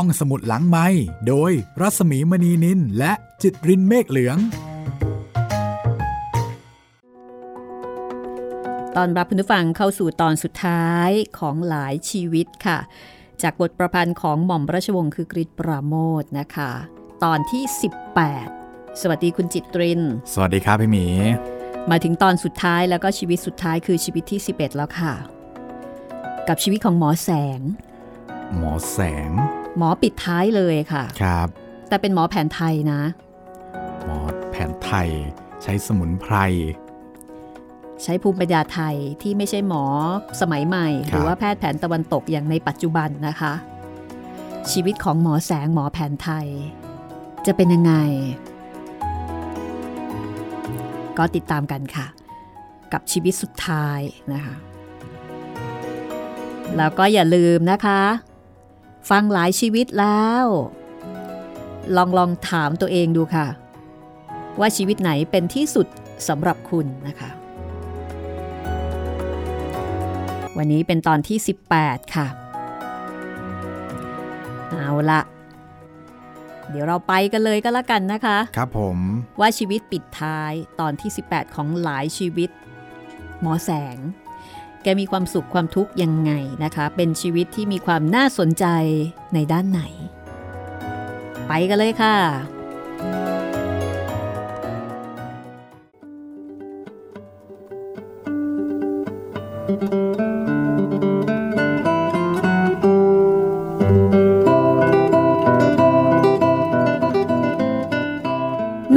ห้องสมุดหลังไม้โดยรัสมีมณีนินและจิตรินเมฆเหลือง ตอนรับคุณผู้ฟังเข้าสู่ตอนสุดท้ายของหลายชีวิตค่ะ จากบทประพันธ์ของหม่อมราชวงศ์คือกริชปราโมทนะคะ ตอนที่ 18 สวัสดีคุณจิตริน สวัสดีครับพี่หมี มาถึงตอนสุดท้ายแล้วก็ชีวิตสุดท้ายคือชีวิตที่ 11 แล้วค่ะ กับชีวิตของหมอแสงหมอแสง หมอปิดท้ายเลยค่ะ ครับ แต่เป็นหมอแผนไทยนะ หมอแผนไทยใช้สมุนไพร ใช้ภูมิปัญญาไทยที่ไม่ใช่หมอสมัยใหม่ หรือว่าแพทย์แผนตะวันตกอย่างในปัจจุบันนะคะ ชีวิตของหมอแสงหมอแผนไทย จะเป็นยังไง ก็ติดตามกันค่ะ กับชีวิตสุดท้ายนะคะ แล้วก็อย่าลืมนะคะ ฟังหลายชีวิตแล้ว ลองลองถามตัวเองดูค่ะ ว่าชีวิตไหนเป็นที่สุดสำหรับคุณนะคะ วันนี้เป็นตอนที่ 18 ค่ะ เอาละเดี๋ยวเราไปกันเลยก็แล้วกันนะคะ ครับผม ว่าชีวิตปิดท้ายตอนที่ 18 ของหลายชีวิต หมอแสง แกมีความสุขความทุกข์ยังไงนะคะ เป็นชีวิตที่มีความน่าสนใจในด้านไหน ไปกันเลยค่ะ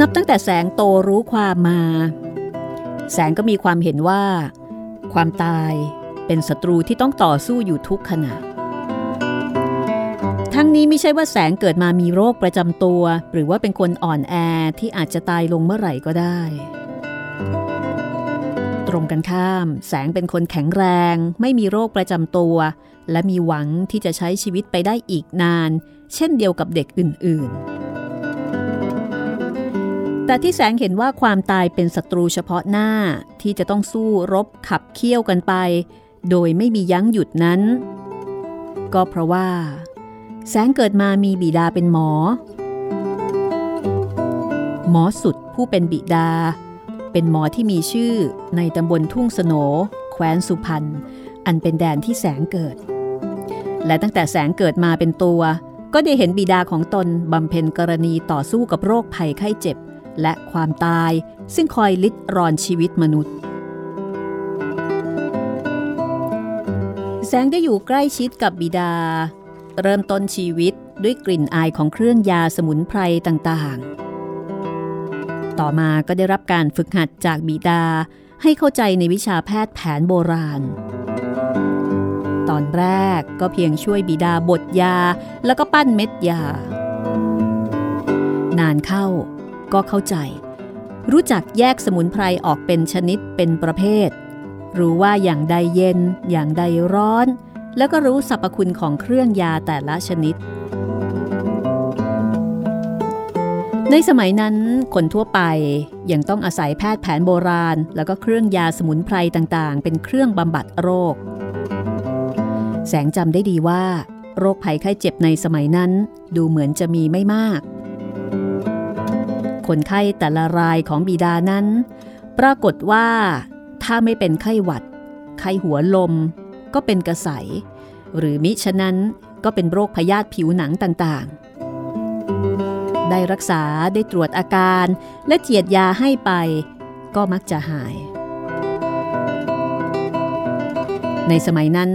นับตั้งแต่แสงโตรู้ความมา แสงก็มีความเห็นว่า ความตายเป็นศัตรูที่ต้องต่อสู้อยู่ทุกขณะ ทั้งนี้ไม่ใช่ว่าแสงเกิดมามีโรคประจำตัว หรือว่าเป็นคนอ่อนแอที่อาจจะตายลงเมื่อไหร่ก็ได้ ตรงกันข้าม แสงเป็นคนแข็งแรง ไม่มีโรคประจำตัว และมีหวังที่จะใช้ชีวิตไปได้อีกนาน เช่นเดียวกับเด็กอื่นๆ แต่ที่แสงเห็นว่าความตายเป็นศัตรูเฉพาะหน้าที่จะต้องสู้รบขับเคี่ยวกันไป โดยไม่มียั้งหยุดนั้น ก็เพราะว่า แสงเกิดมามีบิดาเป็นหมอ หมอสุดผู้เป็นบิดา เป็นหมอที่มีชื่อในตำบลทุ่งสโนแคว้นสุพรรณอันเป็นแดนที่แสงเกิด และตั้งแต่แสงเกิดมาเป็นตัว ก็ได้เห็นบิดาของตนบำเพ็ญกรณีต่อสู้กับโรคภัยไข้เจ็บ และความตายซึ่งคอยลิดรอนชีวิตมนุษย์ แสงได้อยู่ใกล้ชิดกับบิดา เริ่มต้นชีวิตด้วยกลิ่นอายของเครื่องยาสมุนไพรต่างๆ ต่อมาก็ได้รับการฝึกหัดจากบิดาให้เข้าใจในวิชาแพทย์แผนโบราณ ตอนแรกก็เพียงช่วยบิดาบดยาแล้วก็ปั้นเม็ดยา นานเข้า ก็เข้าใจ รู้จักแยกสมุนไพรออกเป็นชนิดเป็นประเภท รู้ว่าอย่างใดเย็น อย่างใดร้อน แล้วก็รู้สรรพคุณของเครื่องยาแต่ละชนิด ในสมัยนั้นคนทั่วไปยังต้องอาศัยแพทย์แผนโบราณ แล้วก็เครื่องยาสมุนไพรต่างๆ เป็นเครื่องบำบัดโรค แสงจำได้ดีว่า โรคภัยไข้เจ็บในสมัยนั้นดูเหมือนจะมีไม่มาก คนไข้แต่ละรายของบิดานั้น ปรากฏว่าถ้าไม่เป็นไข้หวัด ไข้หัวลม ก็เป็นกระใสหรือมิฉะนั้นก็เป็นโรคพยาธิผิวหนังต่างๆ ได้รักษาได้ตรวจอาการและเจียดยาให้ไป ก็มักจะหาย ในสมัยนั้น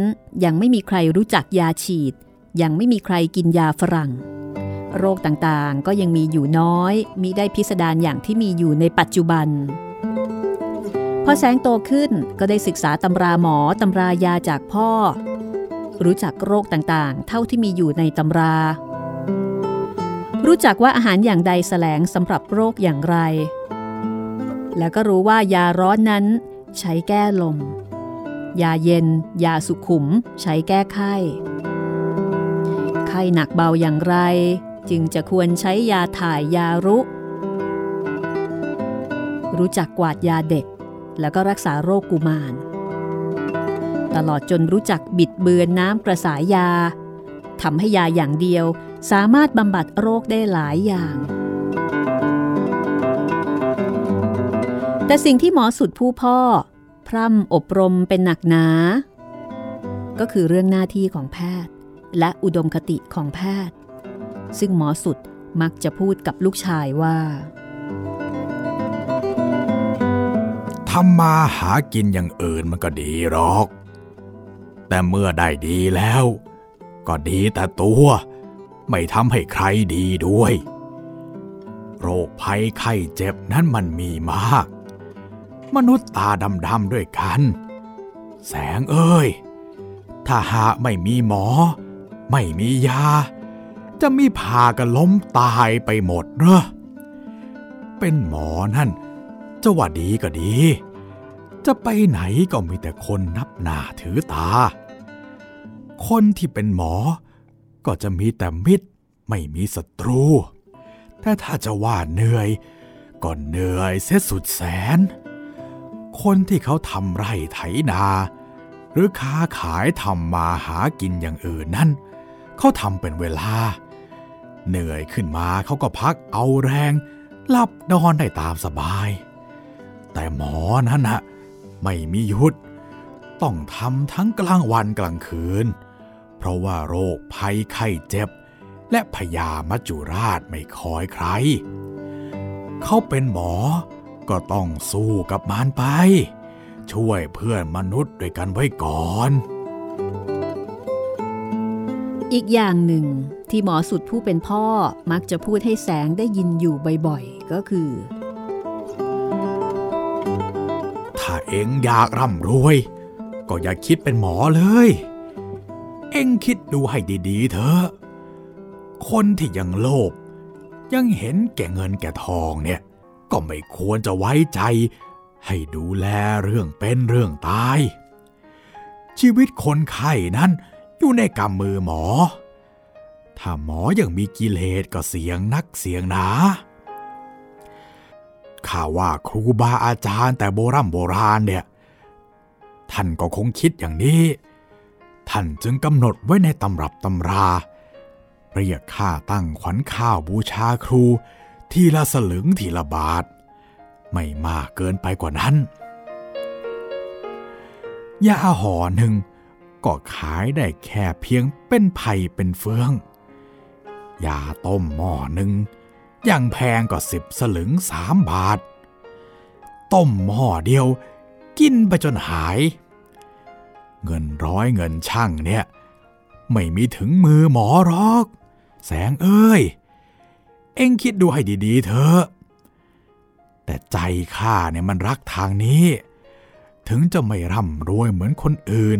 ยังไม่มีใครรู้จักยาฉีด ยังไม่มีใครกินยาฝรั่ง โรคต่างๆ ก็ยังมีอยู่น้อยมิได้พิสดารอย่างที่มีอยู่ในปัจจุบัน พอแสงโตขึ้นก็ได้ศึกษาตำราหมอตำรายาจากพ่อ รู้จักโรคต่างๆ เท่าที่มีอยู่ในตำรา รู้จักว่าอาหารอย่างใดแสลงสำหรับโรคอย่างไร แล้วก็รู้ว่ายาร้อนนั้นใช้แก้ลม ยาเย็น ยาสุขุม ใช้แก้ไข้ไข้หนักเบาอย่างไร จึงจะควรใช้ยาถ่ายยารุ รู้จักกวาดยาเด็ก แล้วก็รักษาโรคกุมาร ตลอดจนรู้จักบิดเบือนน้ำกระสายยาทำให้ยาอย่างเดียวสามารถบำบัดโรคได้หลายอย่าง แต่สิ่งที่หมอสุดผู้พ่อ พร่ำอบรมเป็นหนักหนา ก็คือเรื่องหน้าที่ของแพทย์ และอุดมคติของแพทย์ ซึ่งหมอสุดมักจะพูดกับลูกชายว่าทำมาหากินอย่างอื่นมันก็ดีหรอก แต่เมื่อได้ดีแล้ว ก็ดีแต่ตัว ไม่ทำให้ใครดีด้วย โรคภัยไข้เจ็บนั้นมันมีมาก มนุษย์ตาดำๆด้วยกัน แสงเอ้ย ถ้าหากไม่มีหมอ ไม่มียา จะมีพากันล้มตายไปหมดเหรอ เป็นหมอนั่นจะว่าดีก็ดี จะไปไหนก็มีแต่คนนับหน้าถือตา คนที่เป็นหมอ ก็จะมีแต่มิตรไม่มีศัตรู แต่ถ้าจะว่าเหนื่อยก็เหนื่อยเสียสุดแสน คนที่เขาทำไร่ไถนา หรือค้าขายทำมาหากินอย่างอื่นนั่นเขาทำเป็นเวลา เหนื่อยขึ้นมาเขาก็พักเอาแรงหลับนอนได้ตามสบาย แต่หมอนั้นนะไม่มีหยุด ต้องทำทั้งกลางวันกลางคืน เพราะว่าโรคภัยไข้เจ็บ และพยามัจจุราชไม่คอยใคร เขาเป็นหมอก็ต้องสู้กับมันไป ช่วยเพื่อนมนุษย์ด้วยกันไว้ก่อน อีกอย่างหนึ่ง ที่หมอสุดผู้เป็นพ่อมักจะพูดให้แสงได้ยินอยู่บ่อยๆ ก็คือ ถ้าเองอยากร่ำรวย ก็อย่าคิดเป็นหมอเลย เองคิดดูให้ดีๆเถอะ คนที่ยังโลภยังเห็นแก่เงินแก่ทองเนี่ย ก็ไม่ควรจะไว้ใจ ให้ดูแลเรื่องเป็นเรื่องตาย ชีวิตคนไข้นั้นอยู่ในกำมือหมอ ถ้าหมออยังมีกิเลสก็เสียงนักเสียงหนาข้าว่าครูบาอาจารย์แต่โบรโบราณเนี่ย ท่านก็คงคิดอย่างนี้ ท่านจึงกำหนดไว้ในตำรับตำรา เรียกค่าตั้งขวัญข้าวบูชาครู ทีละสลึงทีละบาท ไม่มากเกินไปกว่านั้นยาห่อหนึ่งก็ขายได้แค่เพียงเป็นไผ่เป็นเฟือง ยาต้มหม้อหนึ่งยังแพงกว่าสิบสลึงสามบาท ต้มหม้อเดียว กินไปจนหาย เงินร้อยเงินช่างเนี่ย ไม่มีถึงมือหมอหรอก แสงเอ้ย เอ็งคิดดูให้ดีๆเถอะแต่ใจข้าเนี่ยมันรักทางนี้ ถึงจะไม่ร่ำรวยเหมือนคนอื่น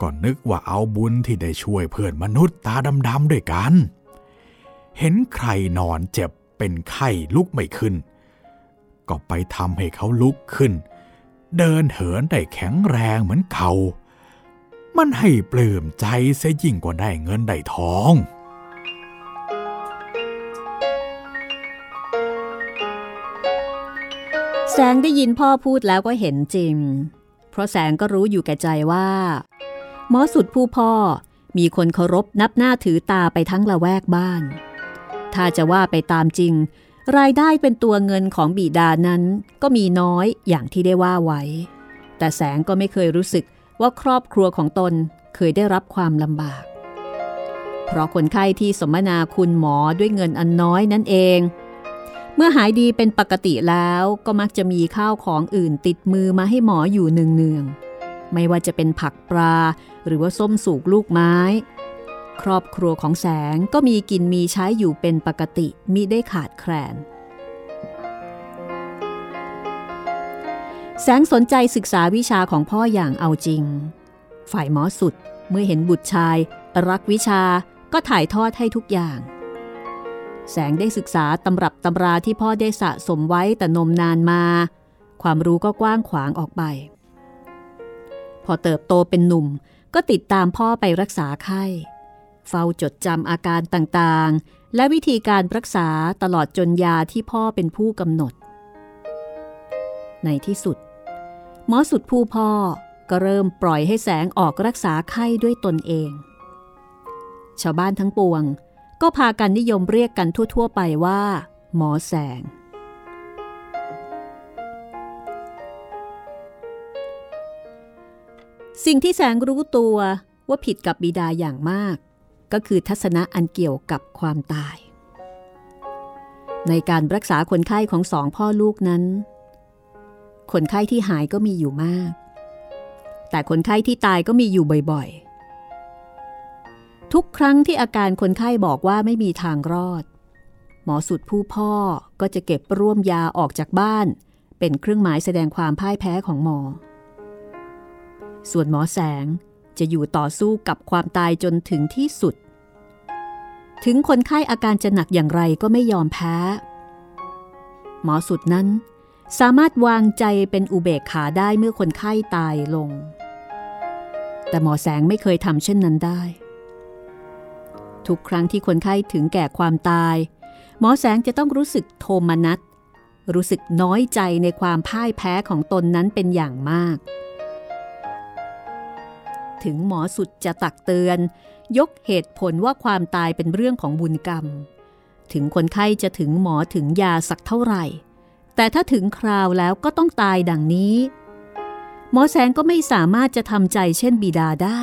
ก็นึกว่าเอาบุญที่ได้ช่วยเพื่อนมนุษย์ตาดำๆด้วยกัน เห็นใครนอนเจ็บเป็นไข้ลุกไม่ขึ้น ก็ไปทำให้เขาลุกขึ้น เดินเหินได้แข็งแรงเหมือนเขามันให้ปลื้มใจเสียยิ่งกว่าได้เงินได้ทอง แสงได้ยินพ่อพูดแล้วก็เห็นจริง เพราะแสงก็รู้อยู่แก่ใจว่า หมอสุดผู้พ่อมีคนเคารพนับหน้าถือตาไปทั้งละแวกบ้าน ถ้าจะว่าไปตามจริง รายได้เป็นตัวเงินของบิดานั้นก็มีน้อยอย่างที่ได้ว่าไว้ แต่แสงก็ไม่เคยรู้สึกว่าครอบครัวของตนเคยได้รับความลำบาก เพราะคนไข้ที่สมนาคุณหมอด้วยเงินอันน้อยนั่นเอง เมื่อหายดีเป็นปกติแล้วก็มักจะมีข้าวของอื่นติดมือมาให้หมออยู่เนืองๆไม่ว่าจะเป็นผักปลาหรือว่าส้มสูกลูกไม้ ครอบครัวของแสงก็มีกินมีใช้อยู่เป็นปกติมิได้ขาดแคลน แสงสนใจศึกษาวิชาของพ่ออย่างเอาจริง ฝ่ายหมอสุดเมื่อเห็นบุตรชาย รักวิชาก็ถ่ายทอดให้ทุกอย่าง แสงได้ศึกษาตำรับตำราที่พ่อได้สะสมไว้แต่นมนานมา ความรู้ก็กว้างขวางออกไป พอเติบโตเป็นหนุ่มก็ติดตามพ่อไปรักษาไข้ เฝ้าจดจำอาการต่างๆ และวิธีการรักษาตลอดจนยาที่พ่อเป็นผู้กำหนด ในที่สุด หมอสุดผู้พ่อก็เริ่มปล่อยให้แสงออกรักษาไข้ด้วยตนเอง ชาวบ้านทั้งปวง ก็พากันนิยมเรียกกันทั่ว ๆ ไปว่า หมอแสง สิ่งที่แสงรู้ตัวว่าผิดกับบิดาอย่างมาก ก็คือทัศนะอันเกี่ยวกับความตาย ในการรักษาคนไข้ของสองพ่อลูกนั้น คนไข้ที่หายก็มีอยู่มาก แต่คนไข้ที่ตายก็มีอยู่บ่อยๆ ทุกครั้งที่อาการคนไข้บอกว่าไม่มีทางรอด หมอสุดผู้พ่อก็จะเก็บร่วมยาออกจากบ้าน เป็นเครื่องหมายแสดงความพ่ายแพ้ของหมอ ส่วนหมอแสง จะอยู่ต่อสู้กับความตายจนถึงที่สุด ถึงคนไข้อาการจะหนักอย่างไรก็ไม่ยอมแพ้ หมอสุดนั้น สามารถวางใจเป็นอุเบกขาได้เมื่อคนไข้ตายลง แต่หมอแสงไม่เคยทำเช่นนั้นได้ ทุกครั้งที่คนไข้ถึงแก่ความตาย หมอแสงจะต้องรู้สึกโทมนัสรู้สึกน้อยใจในความพ่ายแพ้ของตนนั้นเป็นอย่างมาก ถึงหมอสุดจะตักเตือน ยกเหตุผลว่าความตายเป็นเรื่องของบุญกรรม ถึงคนไข้จะถึงหมอถึงยาสักเท่าไหร่ แต่ถ้าถึงคราวแล้วก็ต้องตายดังนี้ หมอแสงก็ไม่สามารถจะทำใจเช่นบิดาได้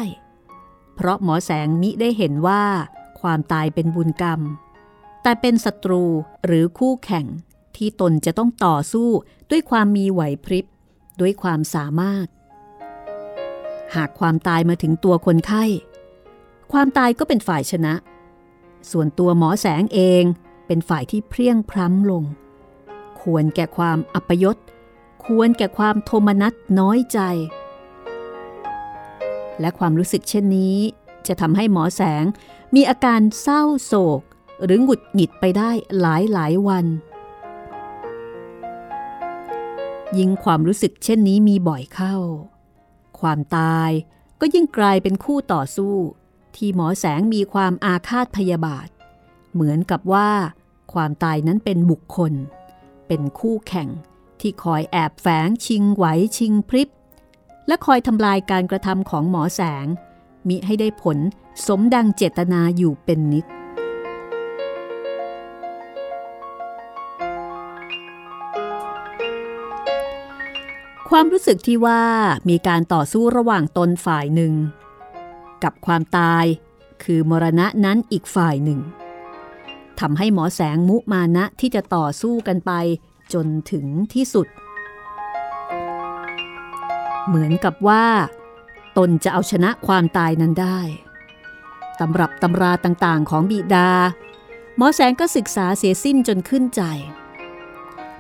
เพราะหมอแสงมิได้เห็นว่าความตายเป็นบุญกรรม แต่เป็นศัตรูหรือคู่แข่งที่ตนจะต้องต่อสู้ด้วยความมีไหวพริบด้วยความสามารถ หากความตายมาถึงตัวคนไข้ ความตายก็เป็นฝ่ายชนะ ส่วนตัวหมอแสงเองเป็นฝ่ายที่เพรียงพร้ำลง ควรแก่ความอัปยศ ควรแก่ความโทมนัสน้อยใจ และความรู้สึกเช่นนี้ จะทำให้หมอแสงมีอาการเศร้าโศก หรือหงุดหงิดไปได้หลายหลายวัน ยิ่งความรู้สึกเช่นนี้มีบ่อยเข้า ความตายก็ยิ่งกลายเป็นคู่ต่อสู้ ที่หมอแสงมีความอาฆาตพยาบาท เหมือนกับว่า ความตายนั้นเป็นบุคคล เป็นคู่แข่งที่คอยแอบแฝงชิงไหวชิงพริบ และคอยทำลายการกระทำของหมอแสงมิให้ได้ผลสมดังเจตนาอยู่เป็นนิด ความรู้สึกที่ว่ามีการต่อสู้ระหว่างตนฝ่ายหนึ่ง กับความตายคือมรณะนั้นอีกฝ่ายหนึ่งทำให้หมอแสงมุมานะที่จะต่อสู้กันไปจนถึงที่สุด เหมือนกับว่า ตนจะเอาชนะความตายนั้นได้ตำรับตำราต่างๆของบิดา หมอแสงก็ศึกษาเสียสิ้นจนขึ้นใจ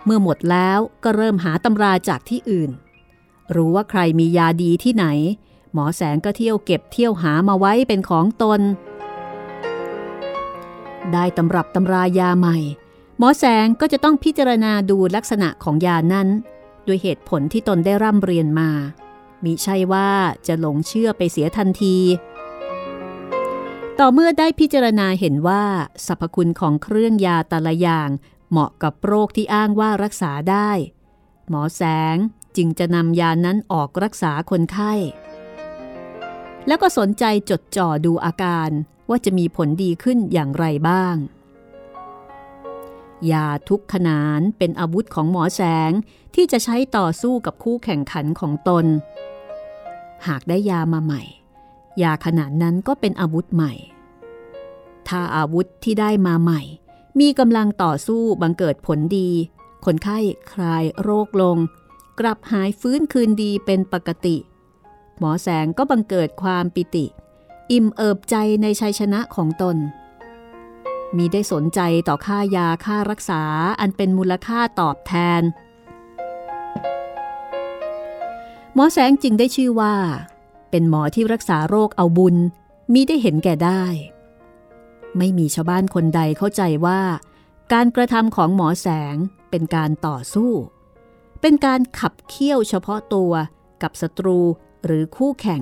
เมื่อหมดแล้วก็เริ่มหาตำราจากที่อื่น รู้ว่าใครมียาดีที่ไหน หมอแสงก็เที่ยวเก็บเที่ยวหามาไว้เป็นของตน ได้ตำรับตำรายาใหม่ หมอแสงก็จะต้องพิจารณาดูลักษณะของยานั้น ด้วยเหตุผลที่ตนได้ร่ำเรียนมามิใช่ว่าจะหลงเชื่อไปเสียทันที ต่อเมื่อได้พิจารณาเห็นว่าสรรพคุณของเครื่องยาแต่ละอย่าง เหมาะกับโรคที่อ้างว่ารักษาได้ หมอแสงจึงจะนำยานั้นออกรักษาคนไข้ แล้วก็สนใจจดจ่อดูอาการว่าจะมีผลดีขึ้นอย่างไรบ้าง ยาทุกขนานเป็นอาวุธของหมอแสงที่จะใช้ต่อสู้กับคู่แข่งขันของตน หากได้ยามาใหม่ ยาขนาดนั้นก็เป็นอาวุธใหม่ ถ้าอาวุธที่ได้มาใหม่ มีกำลังต่อสู้บังเกิดผลดี คนไข้คลายโรคลง กลับหายฟื้นคืนดีเป็นปกติ หมอแสงก็บังเกิดความปิติ อิ่มเอิบใจในชัยชนะของตน มีได้สนใจต่อค่ายาค่ารักษาอันเป็นมูลค่าตอบแทน หมอแสงจึงได้ชื่อว่า เป็นหมอที่รักษาโรคเอาบุญมีได้เห็นแก่ได้ ไม่มีชาวบ้านคนใดเข้าใจว่า การกระทำของหมอแสงเป็นการต่อสู้ เป็นการขับเคี่ยวเฉพาะตัวกับศัตรูหรือคู่แข่ง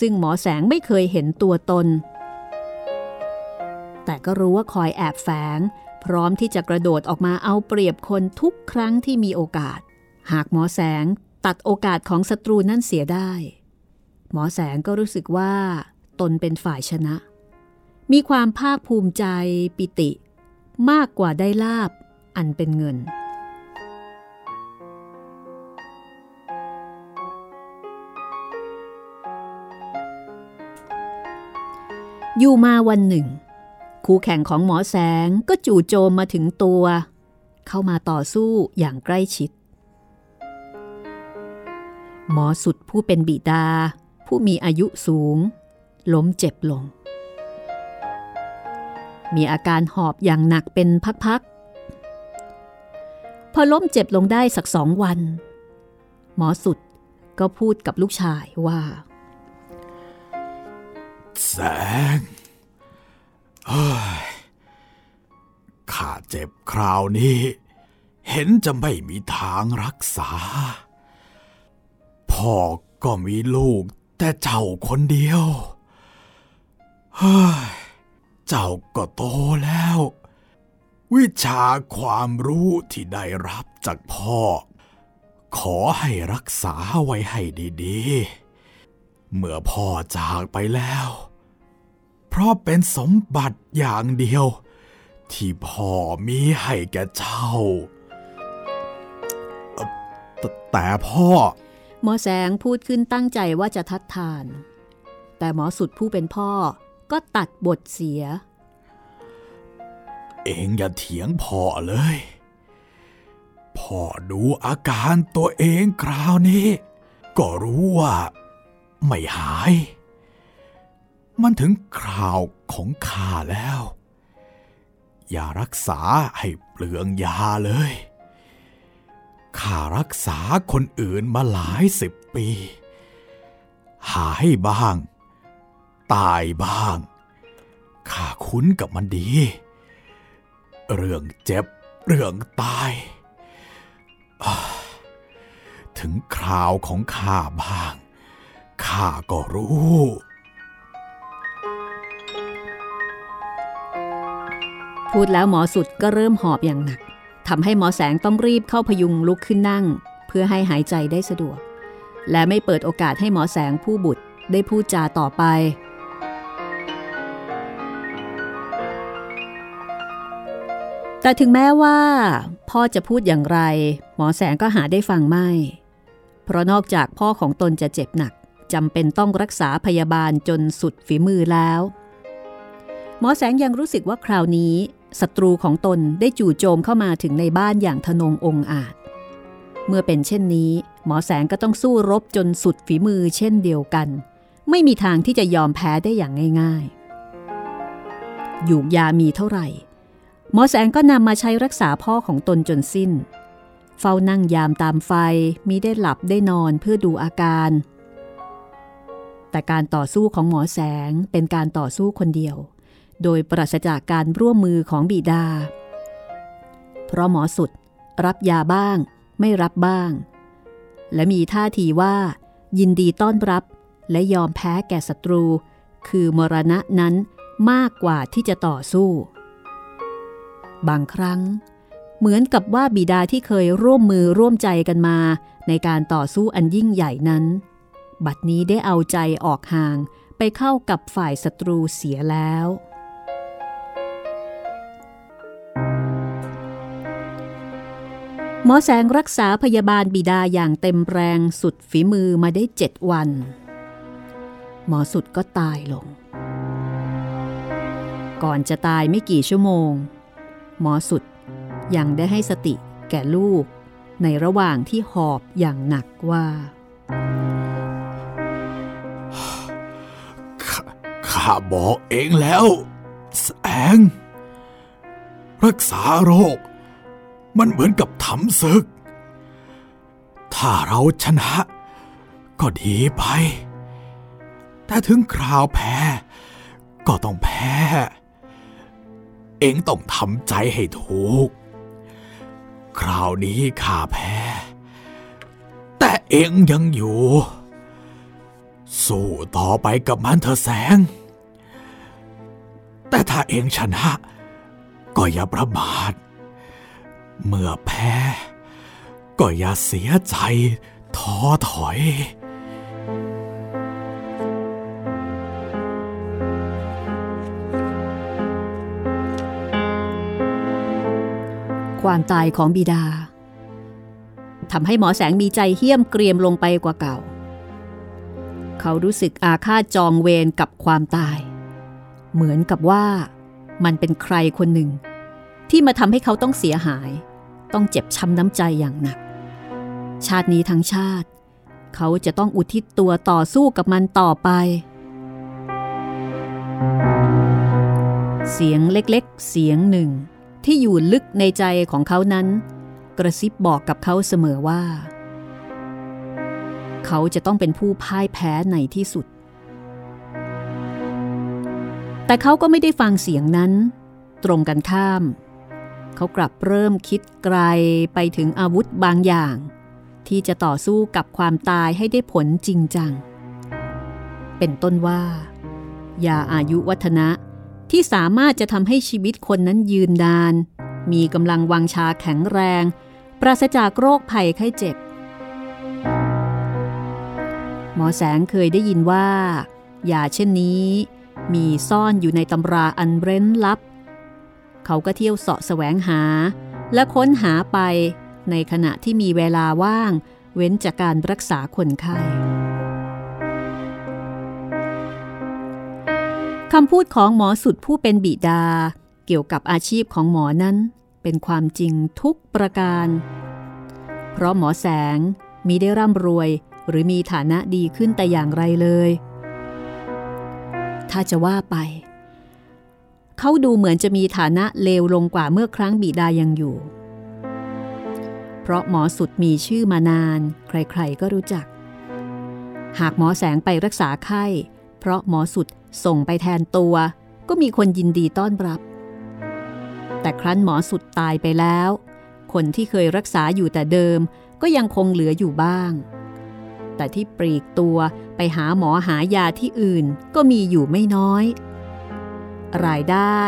ซึ่งหมอแสงไม่เคยเห็นตัวตน แต่ก็รู้ว่าคอยแอบแฝง พร้อมที่จะกระโดดออกมาเอาเปรียบคนทุกครั้งที่มีโอกาส หากหมอแสงตัดโอกาสของศัตรูนั่นเสียได้ หมอแสงก็รู้สึกว่า ตนเป็นฝ่ายชนะ มีความภาคภูมิใจปิติ มากกว่าได้ลาบอันเป็นเงิน อยู่มาวันหนึ่ง คู่แข่งของหมอแสงก็จู่โจมมาถึงตัว เข้ามาต่อสู้อย่างใกล้ชิด หมอสุดผู้เป็นบิดา ผู้มีอายุสูง ล้มเจ็บลง มีอาการหอบอย่างหนักเป็นพักๆ พอล้มเจ็บลงได้สักสองวัน หมอสุดก็พูดกับลูกชายว่า แสงเฮ้ยข้าเจ็บคราวนี้ เห็นจะไม่มีทางรักษา พ่อก็มีลูกแต่เจ้าคนเดียว เฮ้ย เจ้าก็โตแล้ว วิชาความรู้ที่ได้รับจากพ่อ ขอให้รักษาไว้ให้ดีๆ เมื่อพ่อจากไปแล้ว เพราะเป็นสมบัติอย่างเดียว ที่พ่อมีให้แก่เจ้า แตแต่พ่อ หมอแสงพูดขึ้นตั้งใจว่าจะทัดทาน แต่หมอสุดผู้เป็นพ่อ ก็ตัดบทเสีย เองอย่าเถียงพ่อเลย พ่อดูอาการตัวเองคราวนี้ ก็รู้ว่า ไม่หาย มันถึงคราวของข้าแล้ว อย่ารักษาให้เปลืองยาเลยข้ารักษาคนอื่นมาหลายสิบปี หายบ้าง ตายบ้าง ข้าคุ้นกับมันดี เรื่องเจ็บเรื่องตาย ถึงคราวของข้าบ้าง ข้าก็รู้พูดแล้วหมอสุดก็เริ่มหอบอย่างหนักทำให้หมอแสงต้องรีบเข้าพยุงลุกขึ้นนั่ง เพื่อให้หายใจได้สะดวก และไม่เปิดโอกาสให้หมอแสงผู้บุตรได้พูดจาต่อไป แต่ถึงแม้ว่า พ่อจะพูดอย่างไร หมอแสงก็หาได้ฟังไม่ เพราะนอกจากพ่อของตนจะเจ็บหนักจำเป็นต้องรักษาพยาบาลจนสุดฝีมือแล้ว หมอแสงยังรู้สึกว่าคราวนี้ศัตรูของตนได้จู่โจมเข้ามาถึงในบ้านอย่างทนงองอาจ เมื่อเป็นเช่นนี้ หมอแสงก็ต้องสู้รบจนสุดฝีมือเช่นเดียวกัน ไม่มีทางที่จะยอมแพ้ได้อย่างง่าย ๆ อยู่ยามีเท่าไหร่ หมอแสงก็นำมาใช้รักษาพ่อของตนจนสิ้น เฝ้านั่งยามตามไฟมิได้หลับได้นอนเพื่อดูอาการ แต่การต่อสู้ของหมอแสงเป็นการต่อสู้คนเดียว โดยปราศจากการร่วมมือของบิดา เพราะหมอสุดรับยาบ้าง ไม่รับบ้าง และมีท่าทีว่า ยินดีต้อนรับและยอมแพ้แก่ศัตรู คือมรณะนั้นมากกว่าที่จะต่อสู้ บางครั้ง เหมือนกับว่าบิดาที่เคยร่วมมือร่วมใจกันมา ในการต่อสู้อันยิ่งใหญ่นั้น บัดนี้ได้เอาใจออกห่างไปเข้ากับฝ่ายศัตรูเสียแล้ว หมอแสงรักษาพยาบาลบิดาอย่างเต็มแรงสุดฝีมือมาได้เจ็ดวัน หมอสุดก็ตายลง ก่อนจะตายไม่กี่ชั่วโมง หมอสุด ยังได้ให้สติแก่ลูก ในระหว่างที่หอบอย่างหนักว่าข้าข้าบอกเองแล้ว แสง รักษาโรค มันเหมือนกับทำศึก ถ้าเราชนะ ก็ดีไป แต่ถึงคราวแพ้ ก็ต้องแพ้ เองต้องทำใจให้ถูก คราวนี้ข้าแพ้ แต่เองยังอยู่ สู้ต่อไปกับมันเถอะแสง แต่ถ้าเองชนะ ก็อย่าประมาท เมื่อแพ้ ก็อย่าเสียใจท้อถอย ความตายของบิดาทำให้หมอแสงมีใจเหี้ยมเกรียมลงไปกว่าเก่า เขารู้สึกอาฆาตจองเวรกับความตาย เหมือนกับว่ามันเป็นใครคนหนึ่ง ที่มาทำให้เขาต้องเสียหาย ต้องเจ็บช้ำน้ำใจอย่างหนัก ชาตินี้ทั้งชาติ เขาจะต้องอุทิศตัวต่อสู้กับมันต่อไป เสียงเล็กๆ เสียงหนึ่ง ที่อยู่ลึกในใจของเขานั้น กระซิบบอกกับเขาเสมอว่า เขาจะต้องเป็นผู้พ่ายแพ้ในที่สุด แต่เขาก็ไม่ได้ฟังเสียงนั้น ตรงกันข้าม เขากลับเริ่มคิดไกลไปถึงอาวุธบางอย่าง ที่จะต่อสู้กับความตายให้ได้ผลจริงจัง เป็นต้นว่า ยาอายุวัฒนะ ที่สามารถจะทำให้ชีวิตคนนั้นยืนนาน มีกำลังวังชาแข็งแรง ปราศจากโรคภัยไข้เจ็บ หมอแสงเคยได้ยินว่า ยาเช่นนี้ มีซ่อนอยู่ในตำราอันเร้นลับ เขาก็เที่ยวเสาะแสวงหา และค้นหาไปในขณะที่มีเวลาว่าง เว้นจากการรักษาคนไข้ คำพูดของหมอสุดผู้เป็นบิดา เกี่ยวกับอาชีพของหมอนั้น เป็นความจริงทุกประการ เพราะหมอแสงมีได้ร่ำรวยหรือมีฐานะดีขึ้นแต่อย่างไรเลย ถ้าจะว่าไป เขาดูเหมือนจะมีฐานะเลวลงกว่าเมื่อครั้งบิดายังอยู่ เพราะหมอสุดมีชื่อมานาน ใครๆก็รู้จัก หากหมอแสงไปรักษาไข้ เพราะหมอสุด ส่งไปแทนตัวก็มีคนยินดีต้อนรับ แต่ครั้นหมอสุดตายไปแล้ว คนที่เคยรักษาอยู่แต่เดิมก็ยังคงเหลืออยู่บ้าง แต่ที่ปลีกตัวไปหาหมอหายาที่อื่นก็มีอยู่ไม่น้อย รายได้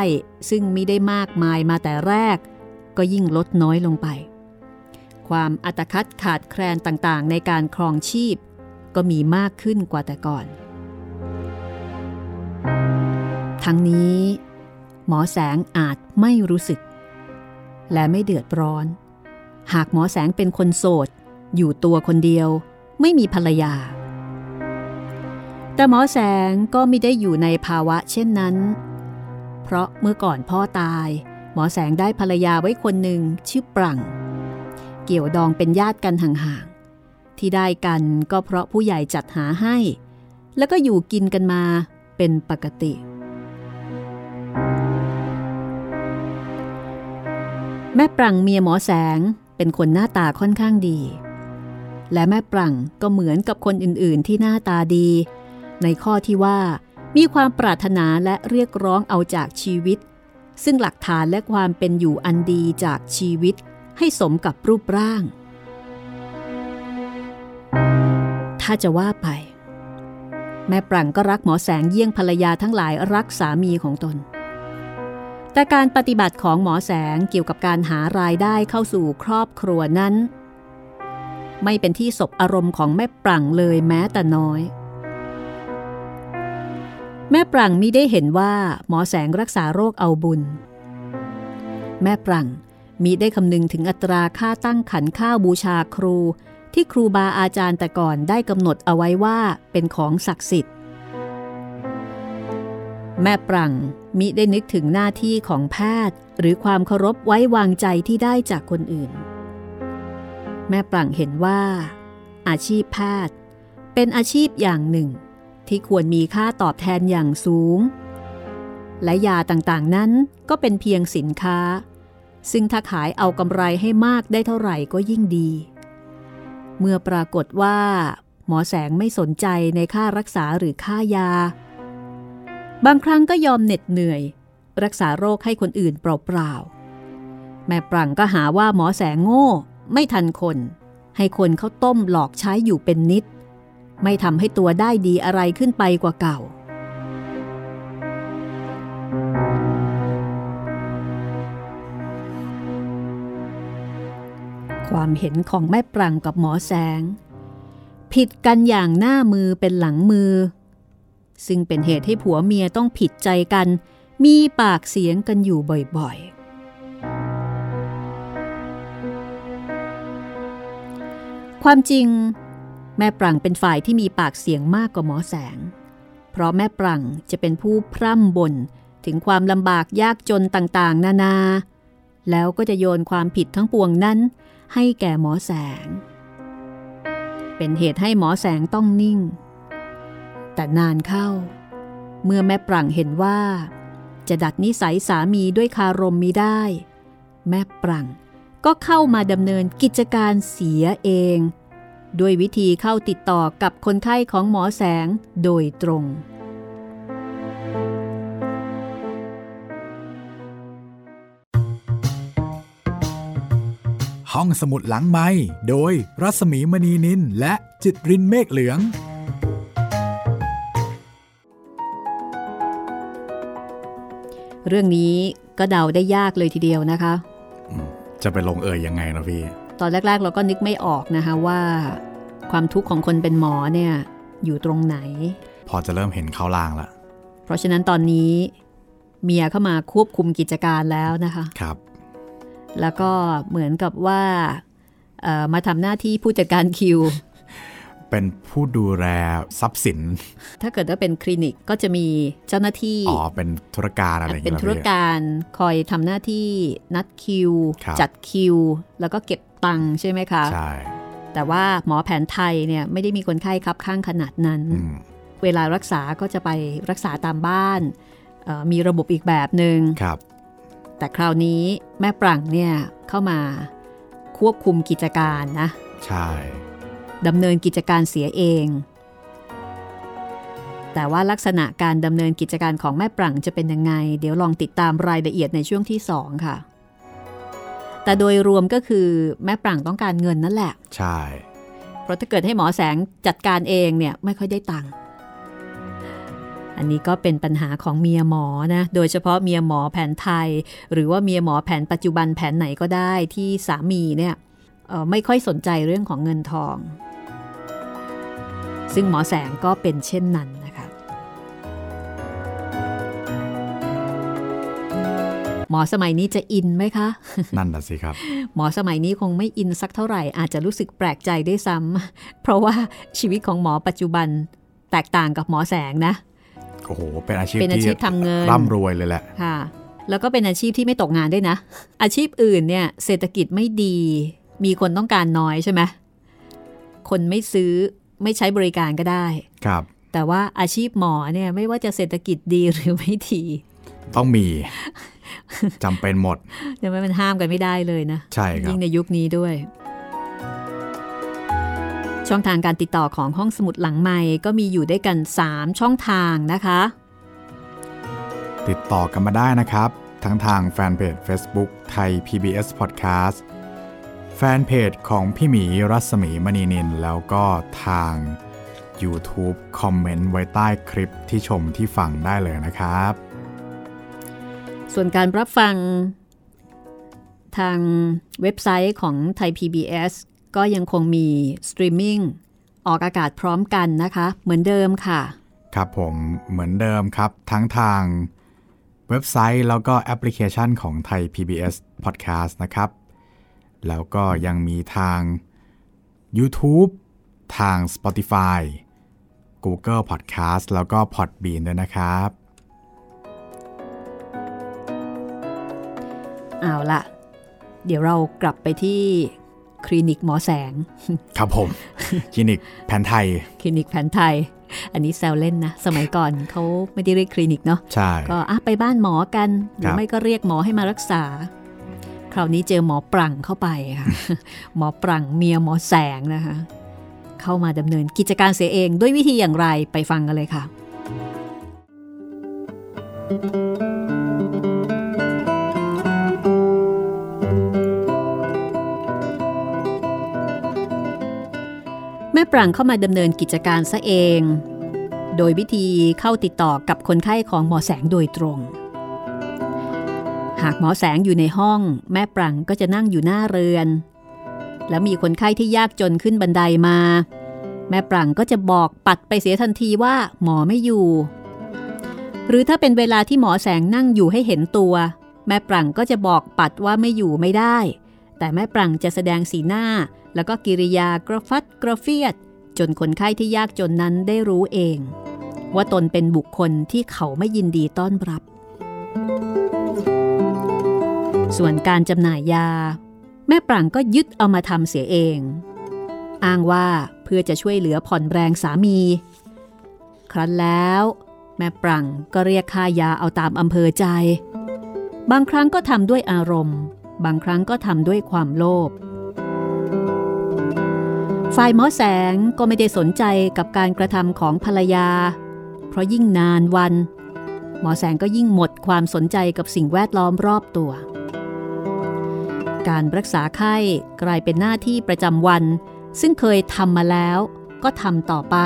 ซึ่งมิได้มากมายมาแต่แรก ก็ยิ่งลดน้อยลงไป ความอัตคัดขาดแคลนต่างๆ ในการครองชีพ ก็มีมากขึ้นกว่าแต่ก่อน ทั้งนี้ หมอแสงอาจไม่รู้สึก และไม่เดือดร้อน หากหมอแสงเป็นคนโสด อยู่ตัวคนเดียว ไม่มีภรรยา แต่หมอแสงก็ไม่ได้อยู่ในภาวะเช่นนั้น เพราะเมื่อก่อนพ่อตาย หมอแสงได้ภรรยาไว้คนหนึ่งชื่อปรังเกี่ยวดองเป็นญาติกันห่างๆ ที่ได้กันก็เพราะผู้ใหญ่จัดหาให้ แล้วก็อยู่กินกันมาเป็นปกติ แม่ปรังเมียหมอแสงเป็นคนหน้าตาค่อนข้างดี และแม่ปรังก็เหมือนกับคนอื่นๆที่หน้าตาดี ในข้อที่ว่า มีความปรารถนาและเรียกร้องเอาจากชีวิต ซึ่งหลักฐานและความเป็นอยู่อันดีจากชีวิตให้สมกับรูปร่าง ถ้าจะว่าไป แม่ปรังก็รักหมอแสงเยี่ยงภรรยาทั้งหลายรักสามีของตน แต่การปฏิบัติของหมอแสงเกี่ยวกับการหารายได้เข้าสู่ครอบครัวนั้น ไม่เป็นที่สบอารมณ์ของแม่ปรังเลยแม้แต่น้อย แม่ปรังมิได้เห็นว่าหมอแสงรักษาโรคเอาบุญ แม่ปรังมิได้คำนึงถึงอัตราค่าตั้งขันข้าวบูชาครูที่ครูบาอาจารย์แต่ก่อนได้กำหนดเอาไว้ว่าเป็นของศักดิ์สิทธิ์ แม่ปรังมิได้นึกถึงหน้าที่ของแพทย์ หรือความเคารพไว้วางใจที่ได้จากคนอื่น แม่ปลังเห็นว่า อาชีพแพทย์ เป็นอาชีพอย่างหนึ่ง ที่ควรมีค่าตอบแทนอย่างสูง และยาต่างๆนั้นก็เป็นเพียงสินค้า ซึ่งถ้าขายเอากำไรให้มากได้เท่าไหร่ก็ยิ่งดี เมื่อปรากฏว่า หมอแสงไม่สนใจในค่ารักษาหรือค่ายา บางครั้งก็ยอมเหน็ดเหนื่อย รักษาโรคให้คนอื่นเปล่าๆ แม่ปรังก็หาว่าหมอแสงโง่ ไม่ทันคน ให้คนเขาต้มหลอกใช้อยู่เป็นนิด ไม่ทำให้ตัวได้ดีอะไรขึ้นไปกว่าเก่า ความเห็นของแม่ปรังกับหมอแสง ผิดกันอย่างหน้ามือเป็นหลังมือ ซึ่งเป็นเหตุให้ผัวเมียต้องผิดใจกัน มีปากเสียงกันอยู่บ่อยๆ ความจริง แม่ปรังเป็นฝ่ายที่มีปากเสียงมากกว่าหมอแสง เพราะแม่ปรังจะเป็นผู้พร่ำบ่นถึงความลำบากยากจนต่างๆ นานา แล้วก็จะโยนความผิดทั้งปวงนั้น ให้แก่หมอแสง เป็นเหตุให้หมอแสงต้องนิ่ง แต่นานเข้า เมื่อแม่ปรังเห็นว่า จะดัดนิสัยสามีด้วยคารมมีได้ แม่ปรังก็เข้ามาดำเนินกิจการเสียเอง ด้วยวิธีเข้าติดต่อกับคนไข้ของหมอแสงโดยตรง ห้องสมุดหลังไม้โดยรัสมีมณีนินและจิตรินเมฆเหลือง เรื่องนี้ก็เดาได้ยากเลยทีเดียวนะคะ จะไปลงเอยยังไงนะพี่ ตอนแรก ๆ เราก็นึกไม่ออกนะคะว่า ความทุกข์ของคนเป็นหมอเนี่ยอยู่ตรงไหน พอจะเริ่มเห็นเขาลางละ เพราะฉะนั้นตอนนี้เมียเข้ามาควบคุมกิจการแล้วนะคะครับ แล้วก็เหมือนกับว่าเอ่อมาทำหน้าที่ผู้จัดการคิว เป็นผู้ดูแลทรัพย์สิน ถ้าเกิดว่าเป็นคลินิกก็จะมีเจ้าหน้าที่ อ๋อ เป็นธุรการอะไรอย่างเป็นเงี้ยธุรพี่การคอยทำหน้าที่นัดคิวครับจัดคิว แล้วก็เก็บตังค์ใช่ไหมคะ ใช่ แต่ว่าหมอแผนไทยเนี่ยไม่ได้มีคนไข้คับข้างขนาดนั้นอืมเวลารักษาก็จะไปรักษาตามบ้านเอ่อมีระบบอีกแบบหนึง่งครับ แต่คราวนี้แม่ปรังเนี่ยเข้ามาควบคุมกิจการนะ ใช่ ดำเนินกิจการเสียเอง แต่ว่าลักษณะการดำเนินกิจการของแม่ปรังจะเป็นยังไง เดี๋ยวลองติดตามรายละเอียดในช่วงที่ 2 ค่ะ แต่โดยรวมก็คือแม่ปรังต้องการเงินนั่นแหละ ใช่ เพราะถ้าเกิดให้หมอแสงจัดการเองเนี่ยไม่ค่อยได้ตังค์อันนี้ก็เป็นปัญหาของเมียหมอนะ โดยเฉพาะเมียหมอแผนไทย หรือว่าเมียหมอแผนปัจจุบันแผนไหนก็ได้ที่สามีเนี่ยเอ่อ ไม่ค่อยสนใจเรื่องของเงินทอง ซึ่งหมอแสงก็เป็นเช่นนั้นนะคะหมอสมัยนี้จะอินไหมคะ นั่นน่ะสิครับ หมอสมัยนี้คงไม่อินสักเท่าไหร่อาจจะรู้สึกแปลกใจได้วยซ้ำเพราะว่าชีวิตของหมอปัจจุบันแตกต่างกับหมอแสงนะโอ้โหเป็นอาชีพเป็นอาชีพที่ทำเงินร่ำรวยเลยแหละค่ะ แล้วก็เป็นอาชีพที่ไม่ตกงานด้วยนะ อาชีพอื่นเนี่ยเศรษฐกิจไม่ดี มีคนต้องการน้อยใช่ไหมคนไม่ซื้อไม่ใช้บริการก็ได้ ครับ แต่ว่าอาชีพหมอเนี่ยไม่ว่าจะเศรษฐกิจดีหรือไม่ดีต้องมีจำเป็นหมดเดี๋ยวมันห้ามกันไม่ได้เลยนะ ใช่ครับยิ่งในยุคนี้ด้วย ช่องทางการติดต่อของห้องสมุดหลังใหม่ก็มีอยู่ด้วยกัน 3 ช่องทางนะคะ ติดต่อกันมาได้นะครับ ทั้งทางแฟนเพจ Facebook ไทย PBS Podcast แฟนเพจของพี่หมีรัศมีมณีนิน แล้วก็ทาง YouTube คอมเมนต์ไว้ใต้คลิปที่ชมที่ฟังได้เลยนะครับ ส่วนการรับฟัง ทางเว็บไซต์ของไทย PBS ก็ยังคงมีสตรีมมิ่งออกอากาศพร้อมกันนะคะ เหมือนเดิมค่ะ ครับผมเหมือนเดิมครับ ทั้งทางเว็บไซต์แล้วก็แอปพลิเคชันของไทย PBS Podcast นะครับ แล้วก็ยังมีทาง YouTube ทาง Spotify Google Podcast แล้วก็ Podbean ด้วยนะครับ เอาละเดี๋ยวเรากลับไปที่คลินิกหมอแสง ครับผม คลินิกแผนไทย คลินิกแผนไทย อันนี้แซวเล่นนะ สมัยก่อนเขาไม่ได้เรียกคลินิกเนาะ ใช่ ก็อะไปบ้านหมอกัน หรือไม่ก็เรียกหมอให้มารักษา คราวนี้เจอหมอปรังเข้าไปค่ะ หมอปรังเมียหมอแสงนะคะ เข้ามาดำเนินกิจการเสียเองด้วยวิธีอย่างไรไปฟังกันเลยค่ะ แม่ปรังเข้ามาดำเนินกิจการซะเอง โดยวิธีเข้าติดต่อกับคนไข้ของหมอแสงโดยตรง หากหมอแสงอยู่ในห้อง แม่ปรังก็จะนั่งอยู่หน้าเรือน แล้วมีคนไข้ที่ยากจนขึ้นบันไดมา แม่ปรังก็จะบอกปัดไปเสียทันทีว่าหมอไม่อยู่ หรือถ้าเป็นเวลาที่หมอแสงนั่งอยู่ให้เห็นตัว แม่ปรังก็จะบอกปัดว่าไม่อยู่ไม่ได้ แต่แม่ปรังจะแสดงสีหน้า แล้วก็กิริยากระฟัดกระเฟียด จนคนไข้ที่ยากจนนั้นได้รู้เอง ว่าตนเป็นบุคคลที่เขาไม่ยินดีต้อนรับ ส่วนการจำหน่ายยา แม่ปรังก็ยึดเอามาทำเสียเอง อ้างว่าเพื่อจะช่วยเหลือผ่อนแรงสามี ครั้นแล้ว แม่ปรังก็เรียกค่ายาเอาตามอำเภอใจ บางครั้งก็ทำด้วยอารมณ์ บางครั้งก็ทำด้วยความโลภฝ่ายหมอแสงก็ไม่ได้สนใจกับการกระทำของภรรยา เพราะยิ่งนานวัน หมอแสงก็ยิ่งหมดความสนใจกับสิ่งแวดล้อมรอบตัว การรักษาไข้กลายเป็นหน้าที่ประจำวัน ซึ่งเคยทำมาแล้วก็ทำต่อไป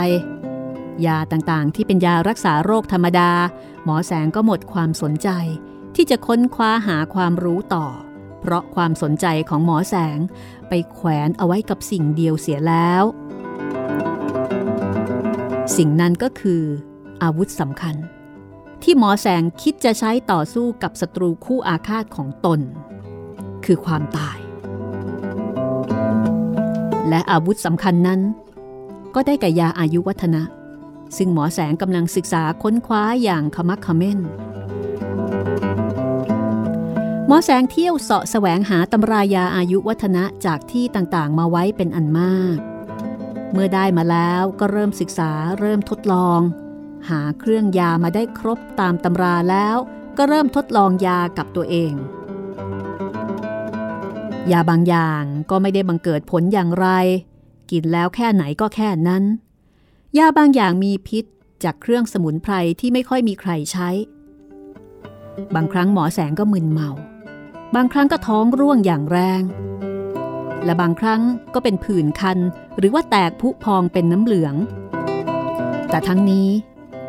ยาต่างๆที่เป็นยารักษาโรคธรรมดา หมอแสงก็หมดความสนใจ ที่จะค้นคว้าหาความรู้ต่อ เพราะความสนใจของหมอแสงไปแขวนเอาไว้กับสิ่งเดียวเสียแล้ว สิ่งนั้นก็คือ อาวุธสำคัญ ที่หมอแสงคิดจะใช้ต่อสู้กับศัตรูคู่อาฆาตของตน คือความตาย และอาวุธสำคัญนั้น ก็ได้แก่ยาอายุวัฒนะ ซึ่งหมอแสงกำลังศึกษาค้นคว้าอย่างขมักขม้น หมอแสงเที่ยวเสาะแสวงหาตำรายาอายุวัฒนะจากที่ต่างๆ มาไว้เป็นอันมาก เมื่อได้มาแล้วก็เริ่มศึกษาเริ่มทดลอง หาเครื่องยามาได้ครบตามตำราแล้วก็เริ่มทดลองยากับตัวเอง ยาบางอย่างก็ไม่ได้บังเกิดผลอย่างไร กินแล้วแค่ไหนก็แค่นั้น ยาบางอย่างมีพิษจากเครื่องสมุนไพรที่ไม่ค่อยมีใครใช้ บางครั้งหมอแสงก็มึนเมา บางครั้งก็ท้องร่วงอย่างแรง และบางครั้งก็เป็นผื่นคัน หรือว่าแตกผุพองเป็นน้ำเหลือง แต่ทั้งนี้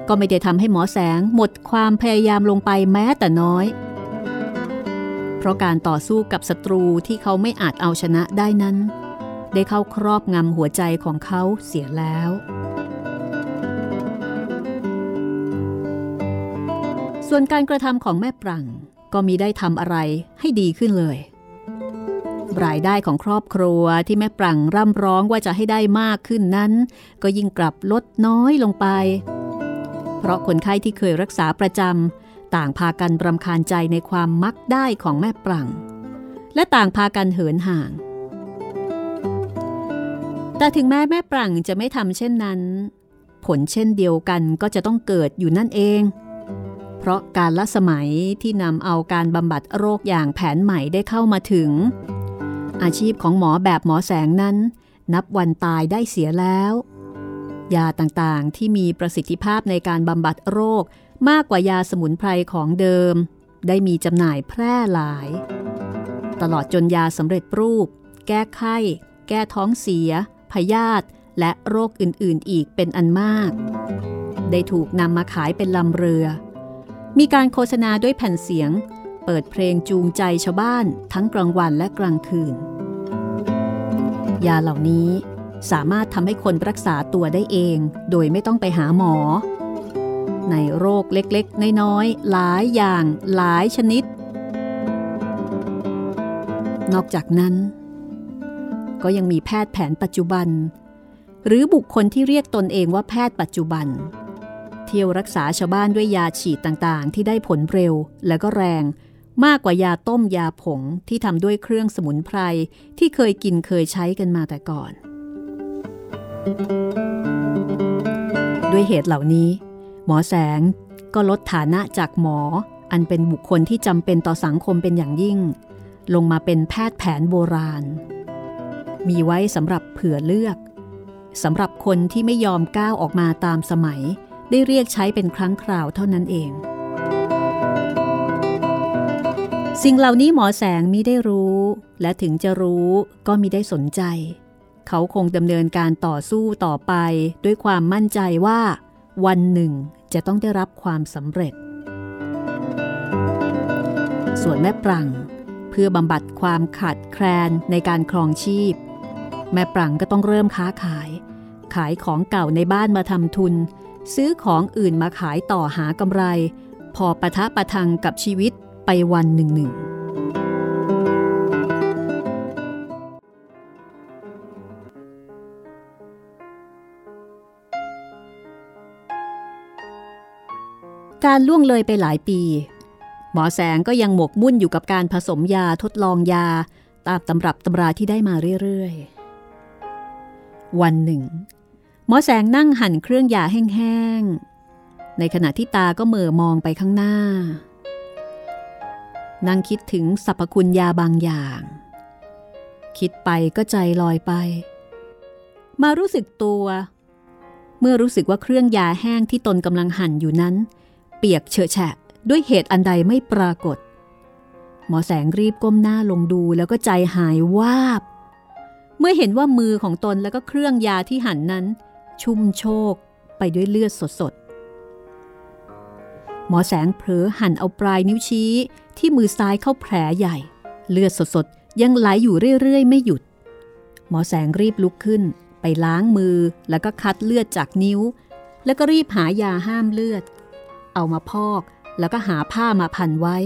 ก็ไม่ได้ทำให้หมอแสงหมดความพยายามลงไปแม้แต่น้อย เพราะการต่อสู้กับศัตรูที่เขาไม่อาจเอาชนะได้นั้น ได้เข้าครอบงำหัวใจของเขาเสียแล้ว ส่วนการกระทำของแม่ปรังก็มีได้ทำอะไรให้ดีขึ้นเลย รายได้ของครอบครัวที่แม่ปรังร่ำร้องว่าจะให้ได้มากขึ้นนั้น ก็ยิ่งกลับลดน้อยลงไป เพราะคนไข้ที่เคยรักษาประจำ ต่างพากันรำคาญใจในความมักได้ของแม่ปรัง และต่างพากันเหินห่าง แต่ถึงแม้แม่ปรังจะไม่ทำเช่นนั้น ผลเช่นเดียวกันก็จะต้องเกิดอยู่นั่นเอง เพราะการละสมัยที่นำเอาการบำบัดโรคอย่างแผนใหม่ได้เข้ามาถึง อาชีพของหมอแบบหมอแสงนั้น นับวันตายได้เสียแล้ว ยาต่างๆที่มีประสิทธิภาพในการบำบัดโรค มากกว่ายาสมุนไพรของเดิม ได้มีจำหน่ายแพร่หลาย ตลอดจนยาสำเร็จรูป แก้ไข้ แก้ท้องเสีย พยาธิและโรคอื่นๆ อีกเป็นอันมาก ได้ถูกนำมาขายเป็นลำเรือ มีการโฆษณาด้วยแผ่นเสียง เปิดเพลงจูงใจชาวบ้านทั้งกลางวันและกลางคืน ยาเหล่านี้สามารถทำให้คนรักษาตัวได้เอง โดยไม่ต้องไปหาหมอ ในโรคเล็กๆ น้อยๆ หลายอย่างหลายชนิด นอกจากนั้น ก็ยังมีแพทย์แผนปัจจุบัน หรือบุคคลที่เรียกตนเองว่าแพทย์ปัจจุบัน เที่ยวรักษาชาวบ้านด้วยยาฉีดต่างๆ ที่ได้ผลเร็วและก็แรงมากกว่ายาต้มยาผงที่ทำด้วยเครื่องสมุนไพรที่เคยกินเคยใช้กันมาแต่ก่อน ด้วยเหตุเหล่านี้ หมอแสงก็ลดฐานะจากหมออันเป็นบุคคลที่จำเป็นต่อสังคมเป็นอย่างยิ่ง ลงมาเป็นแพทย์แผนโบราณ มีไว้สำหรับเผื่อเลือกสำหรับคนที่ไม่ยอมก้าวออกมาตามสมัย ได้เรียกใช้เป็นครั้งคราวเท่านั้นเอง สิ่งเหล่านี้หมอแสงมิได้รู้ และถึงจะรู้ก็มิได้สนใจ เขาคงดำเนินการต่อสู้ต่อไปด้วยความมั่นใจว่า วันหนึ่งจะต้องได้รับความสำเร็จ ส่วนแม่ปรังเพื่อบำบัดความขาดแคลนในการครองชีพ แม่ปรังก็ต้องเริ่มค้าขาย ขายของเก่าในบ้านมาทำทุน ซื้อของอื่นมาขายต่อหากำไร พอปะทะประทังกับชีวิตไปวันหนึ่งหนึ่ง การล่วงเลยไปหลายปี หมอแสงก็ยังหมกมุ่นอยู่กับการผสมยาทดลองยา ตามตำรับตำราที่ได้มาเรื่อยๆ วันหนึ่ง หมอแสงนั่งหั่นเครื่องยาแห้งๆ ในขณะที่ตาก็เมื่อมองไปข้างหน้า นั่งคิดถึงสรรพคุณยาบางอย่าง คิดไปก็ใจลอยไป มารู้สึกตัวเมื่อรู้สึกว่าเครื่องยาแห้งที่ตนกำลังหั่นอยู่นั้น เปียกเฉอะแฉะด้วยเหตุอันใดไม่ปรากฏ หมอแสงรีบก้มหน้าลงดูแล้วก็ใจหายวาบ เมื่อเห็นว่ามือของตนแล้วก็เครื่องยาที่หั่นนั้น ชุ่มโชกไปด้วยเลือดสดๆ หมอแสงเผลอหั่นเอาปลายนิ้วชี้ที่มือซ้ายเข้าแผลใหญ่ เลือดสดๆ ยังไหลอยู่เรื่อยๆ ไม่หยุด หมอแสงรีบลุกขึ้น ไปล้างมือแล้วก็คัดเลือดจากนิ้ว แล้วก็รีบหายาห้ามเลือด เอามาพอก แล้วก็หาผ้ามาพันไว้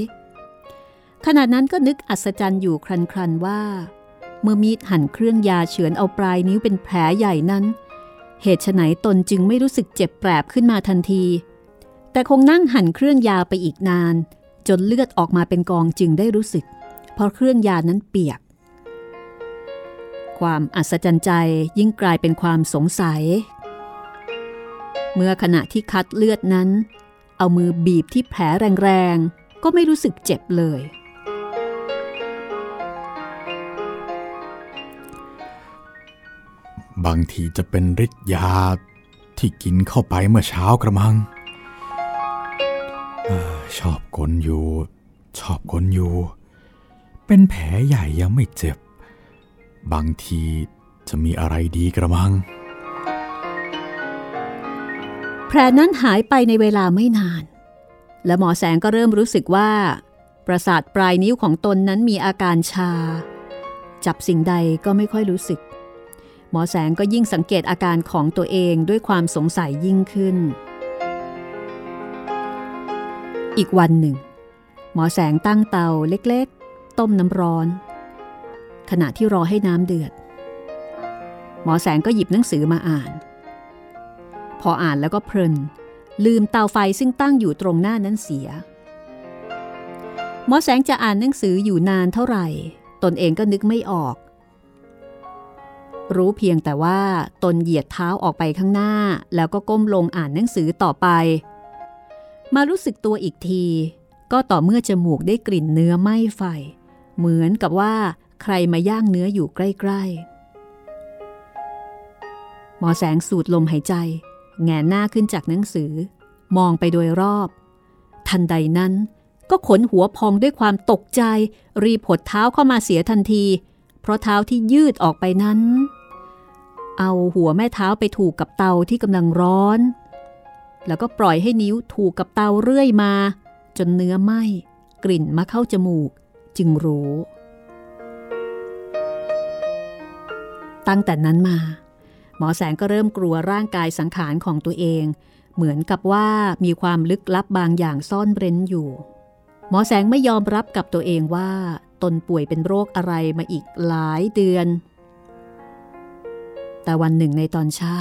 ขณะนั้นก็นึกอัศจรรย์อยู่ครันๆว่า เมื่อมีดหั่นเครื่องยาเฉือนเอาปลายนิ้วเป็นแผลใหญ่นั้น เหตุไฉนตนจึงไม่รู้สึกเจ็บแปรบขึ้นมาทันที แต่คงนั่งหั่นเครื่องยาไปอีกนาน จนเลือดออกมาเป็นกองจึงได้รู้สึก เพราะเครื่องยานั้นเปียก ความอัศจรรย์ใจยิ่งกลายเป็นความสงสัยเมื่อขณะที่คัดเลือดนั้น เอามือบีบที่แผลแรงๆ ก็ไม่รู้สึกเจ็บเลย บางทีจะเป็นฤทธิ์ยาที่กินเข้าไปเมื่อเช้ากระมังอชอบกลอยู่ ชอบกลอยู่ เป็นแผลใหญ่ยังไม่เจ็บ บางทีจะมีอะไรดีกระมัง ผลนั้นหายไปในเวลาไม่นาน และหมอแสงก็เริ่มรู้สึกว่า ประสาทปลายนิ้วของตนนั้นมีอาการชา จับสิ่งใดก็ไม่ค่อยรู้สึก หมอแสงก็ยิ่งสังเกตอาการของตัวเองด้วยความสงสัยยิ่งขึ้น อีกวันหนึ่ง หมอแสงตั้งเตาเล็กๆ ต้มน้ำร้อน ขณะที่รอให้น้ำเดือด หมอแสงก็หยิบหนังสือมาอ่าน พออ่านแล้วก็เพลิน ลืมเตาไฟซึ่งตั้งอยู่ตรงหน้านั้นเสีย หมอแสงจะอ่านหนังสืออยู่นานเท่าไหร่ ตนเองก็นึกไม่ออก รู้เพียงแต่ว่าตนเหยียดเท้าออกไปข้างหน้า แล้วก็ก้มลงอ่านหนังสือต่อไป มารู้สึกตัวอีกที ก็ต่อเมื่อจมูกได้กลิ่นเนื้อไหม้ไฟ เหมือนกับว่าใครมาย่างเนื้ออยู่ใกล้ ๆ หมอแสงสูดลมหายใจ แงนหน้าขึ้นจากหนังสือ มองไปโดยรอบ ทันใดนั้นก็ขนหัวพองด้วยความตกใจ รีบหดเท้าเข้ามาเสียทันที เพราะเท้าที่ยืดออกไปนั้น เอาหัวแม่เท้าไปถูกกับเตาที่กำลังร้อน แล้วก็ปล่อยให้นิ้วถูกกับเตาเรื่อยมา จนเนื้อไหม้กลิ่นมาเข้าจมูก จึงรู้ ตั้งแต่นั้นมา หมอแสงก็เริ่มกลัวร่างกายสังขารของตัวเอง เหมือนกับว่ามีความลึกลับบางอย่างซ่อนเร้นอยู่ หมอแสงไม่ยอมรับกับตัวเองว่า ตนป่วยเป็นโรคอะไรมาอีกหลายเดือน แต่วันหนึ่งในตอนเช้า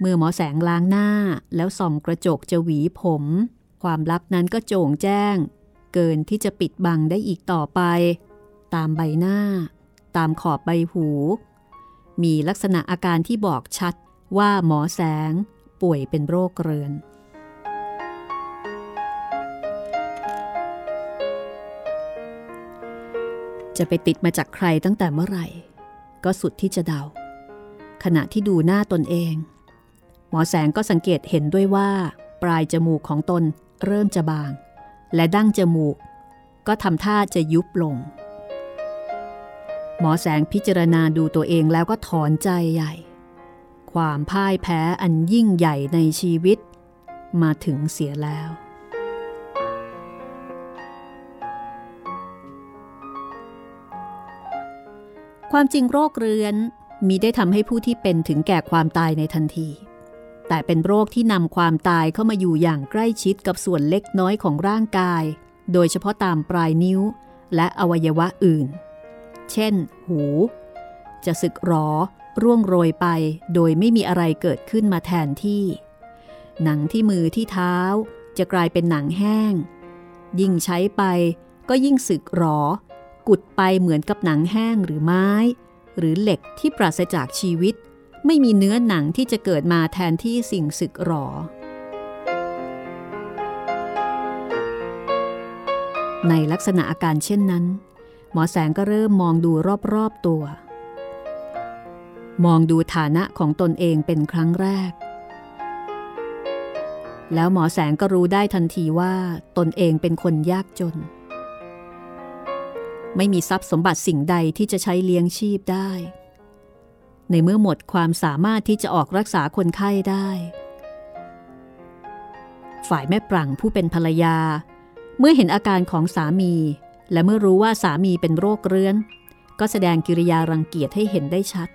เมื่อหมอแสงล้างหน้าแล้วส่องกระจกจะหวีผม ความลับนั้นก็โจ่งแจ้ง เกินที่จะปิดบังได้อีกต่อไป ตามใบหน้า ตามขอบใบหู มีลักษณะอาการที่บอกชัดว่าหมอแสงป่วยเป็นโรคเรื้อนจะไปติดมาจากใครตั้งแต่เมื่อไหร่ ก็สุดที่จะเดา ขณะที่ดูหน้าตนเอง หมอแสงก็สังเกตเห็นด้วยว่า ปลายจมูกของตนเริ่มจะบาง และดั้งจมูก ก็ทำท่าจะยุบลง หมอแสงพิจารณาดูตัวเองแล้วก็ถอนใจใหญ่ ความพ่ายแพ้อันยิ่งใหญ่ในชีวิต มาถึงเสียแล้ว ความจริงโรคเรื้อนมีได้ทำให้ผู้ที่เป็นถึงแก่ความตายในทันที แต่เป็นโรคที่นำความตายเข้ามาอยู่อย่างใกล้ชิดกับส่วนเล็กน้อยของร่างกาย โดยเฉพาะตามปลายนิ้ว และอวัยวะอื่น เช่น หู จะสึกหรอร่วงโรยไปโดยไม่มีอะไรเกิดขึ้นมาแทนที่ หนังที่มือที่เท้าจะกลายเป็นหนังแห้ง ยิ่งใช้ไปก็ยิ่งสึกหรอ กุดไปเหมือนกับหนังแห้งหรือไม้ หรือเหล็กที่ปราศจากชีวิต ไม่มีเนื้อหนังที่จะเกิดมาแทนที่สิ่งสึกหรอ ในลักษณะอาการเช่นนั้น หมอแสงก็เริ่มมองดูรอบๆตัว มองดูฐานะของตนเองเป็นครั้งแรก แล้วหมอแสงก็รู้ได้ทันทีว่าตนเองเป็นคนยากจน ไม่มีทรัพย์สมบัติสิ่งใดที่จะใช้เลี้ยงชีพได้ ในเมื่อหมดความสามารถที่จะออกรักษาคนไข้ได้ ฝ่ายแม่ปรังผู้เป็นภรรยา เมื่อเห็นอาการของสามี และเมื่อรู้ว่าสามีเป็นโรคเรื้อน ก็แสดงกิริยารังเกียจให้เห็นได้ชัด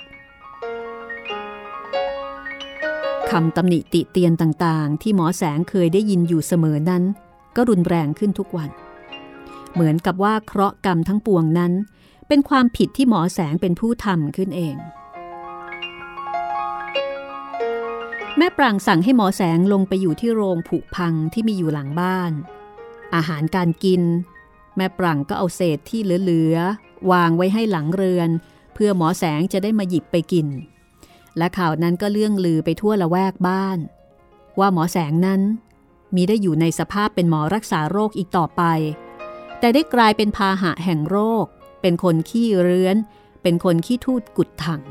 คำตำหนิติเตียนต่างๆ ที่หมอแสงเคยได้ยินอยู่เสมอนั้น ก็รุนแรงขึ้นทุกวัน เหมือนกับว่าเคราะห์กรรมทั้งปวงนั้น เป็นความผิดที่หมอแสงเป็นผู้ทำขึ้นเอง แม่ปรางสั่งให้หมอแสงลงไปอยู่ที่โรงผุพังที่มีอยู่หลังบ้าน อาหารการกิน แม่ปรังก็เอาเศษที่เหลือๆวางไว้ให้หลังเรือน เพื่อหมอแสงจะได้มาหยิบไปกิน และข่าวนั้นก็เลื่องลือไปทั่วละแวกบ้าน ว่าหมอแสงนั้น มีได้อยู่ในสภาพเป็นหมอรักษาโรคอีกต่อไป แต่ได้กลายเป็นพาหะแห่งโรค เป็นคนขี้เรื้อน เป็นคนขี้ทูดกุดถัง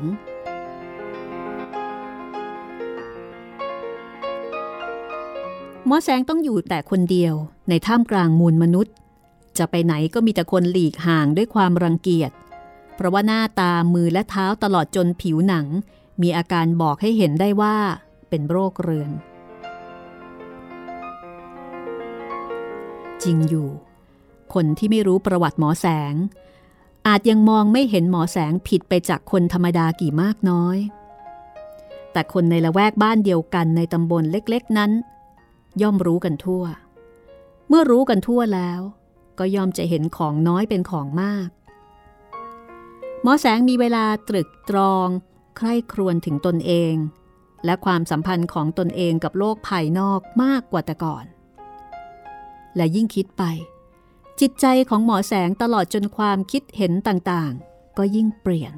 หมอแสงต้องอยู่แต่คนเดียวในท่ามกลางมูลมนุษย์ จะไปไหนก็มีแต่คนหลีกห่างด้วยความรังเกียจ เพราะว่าหน้าตามือและเท้าตลอดจนผิวหนัง มีอาการบอกให้เห็นได้ว่าเป็นโรคเรื้อน จริงอยู่ คนที่ไม่รู้ประวัติหมอแสง อาจยังมองไม่เห็นหมอแสงผิดไปจากคนธรรมดากี่มากน้อย แต่คนในละแวกบ้านเดียวกันในตำบลเล็กๆนั้น ย่อมรู้กันทั่ว เมื่อรู้กันทั่วแล้ว ก็ย่อมจะเห็นของน้อยเป็นของมาก หมอแสงมีเวลาตรึกตรอง ใคร่ครวญถึงตนเอง และความสัมพันธ์ของตนเองกับโลกภายนอกมากกว่าแต่ก่อน และยิ่งคิดไป จิตใจของหมอแสงตลอดจนความคิดเห็นต่างๆ ก็ยิ่งเปลี่ยน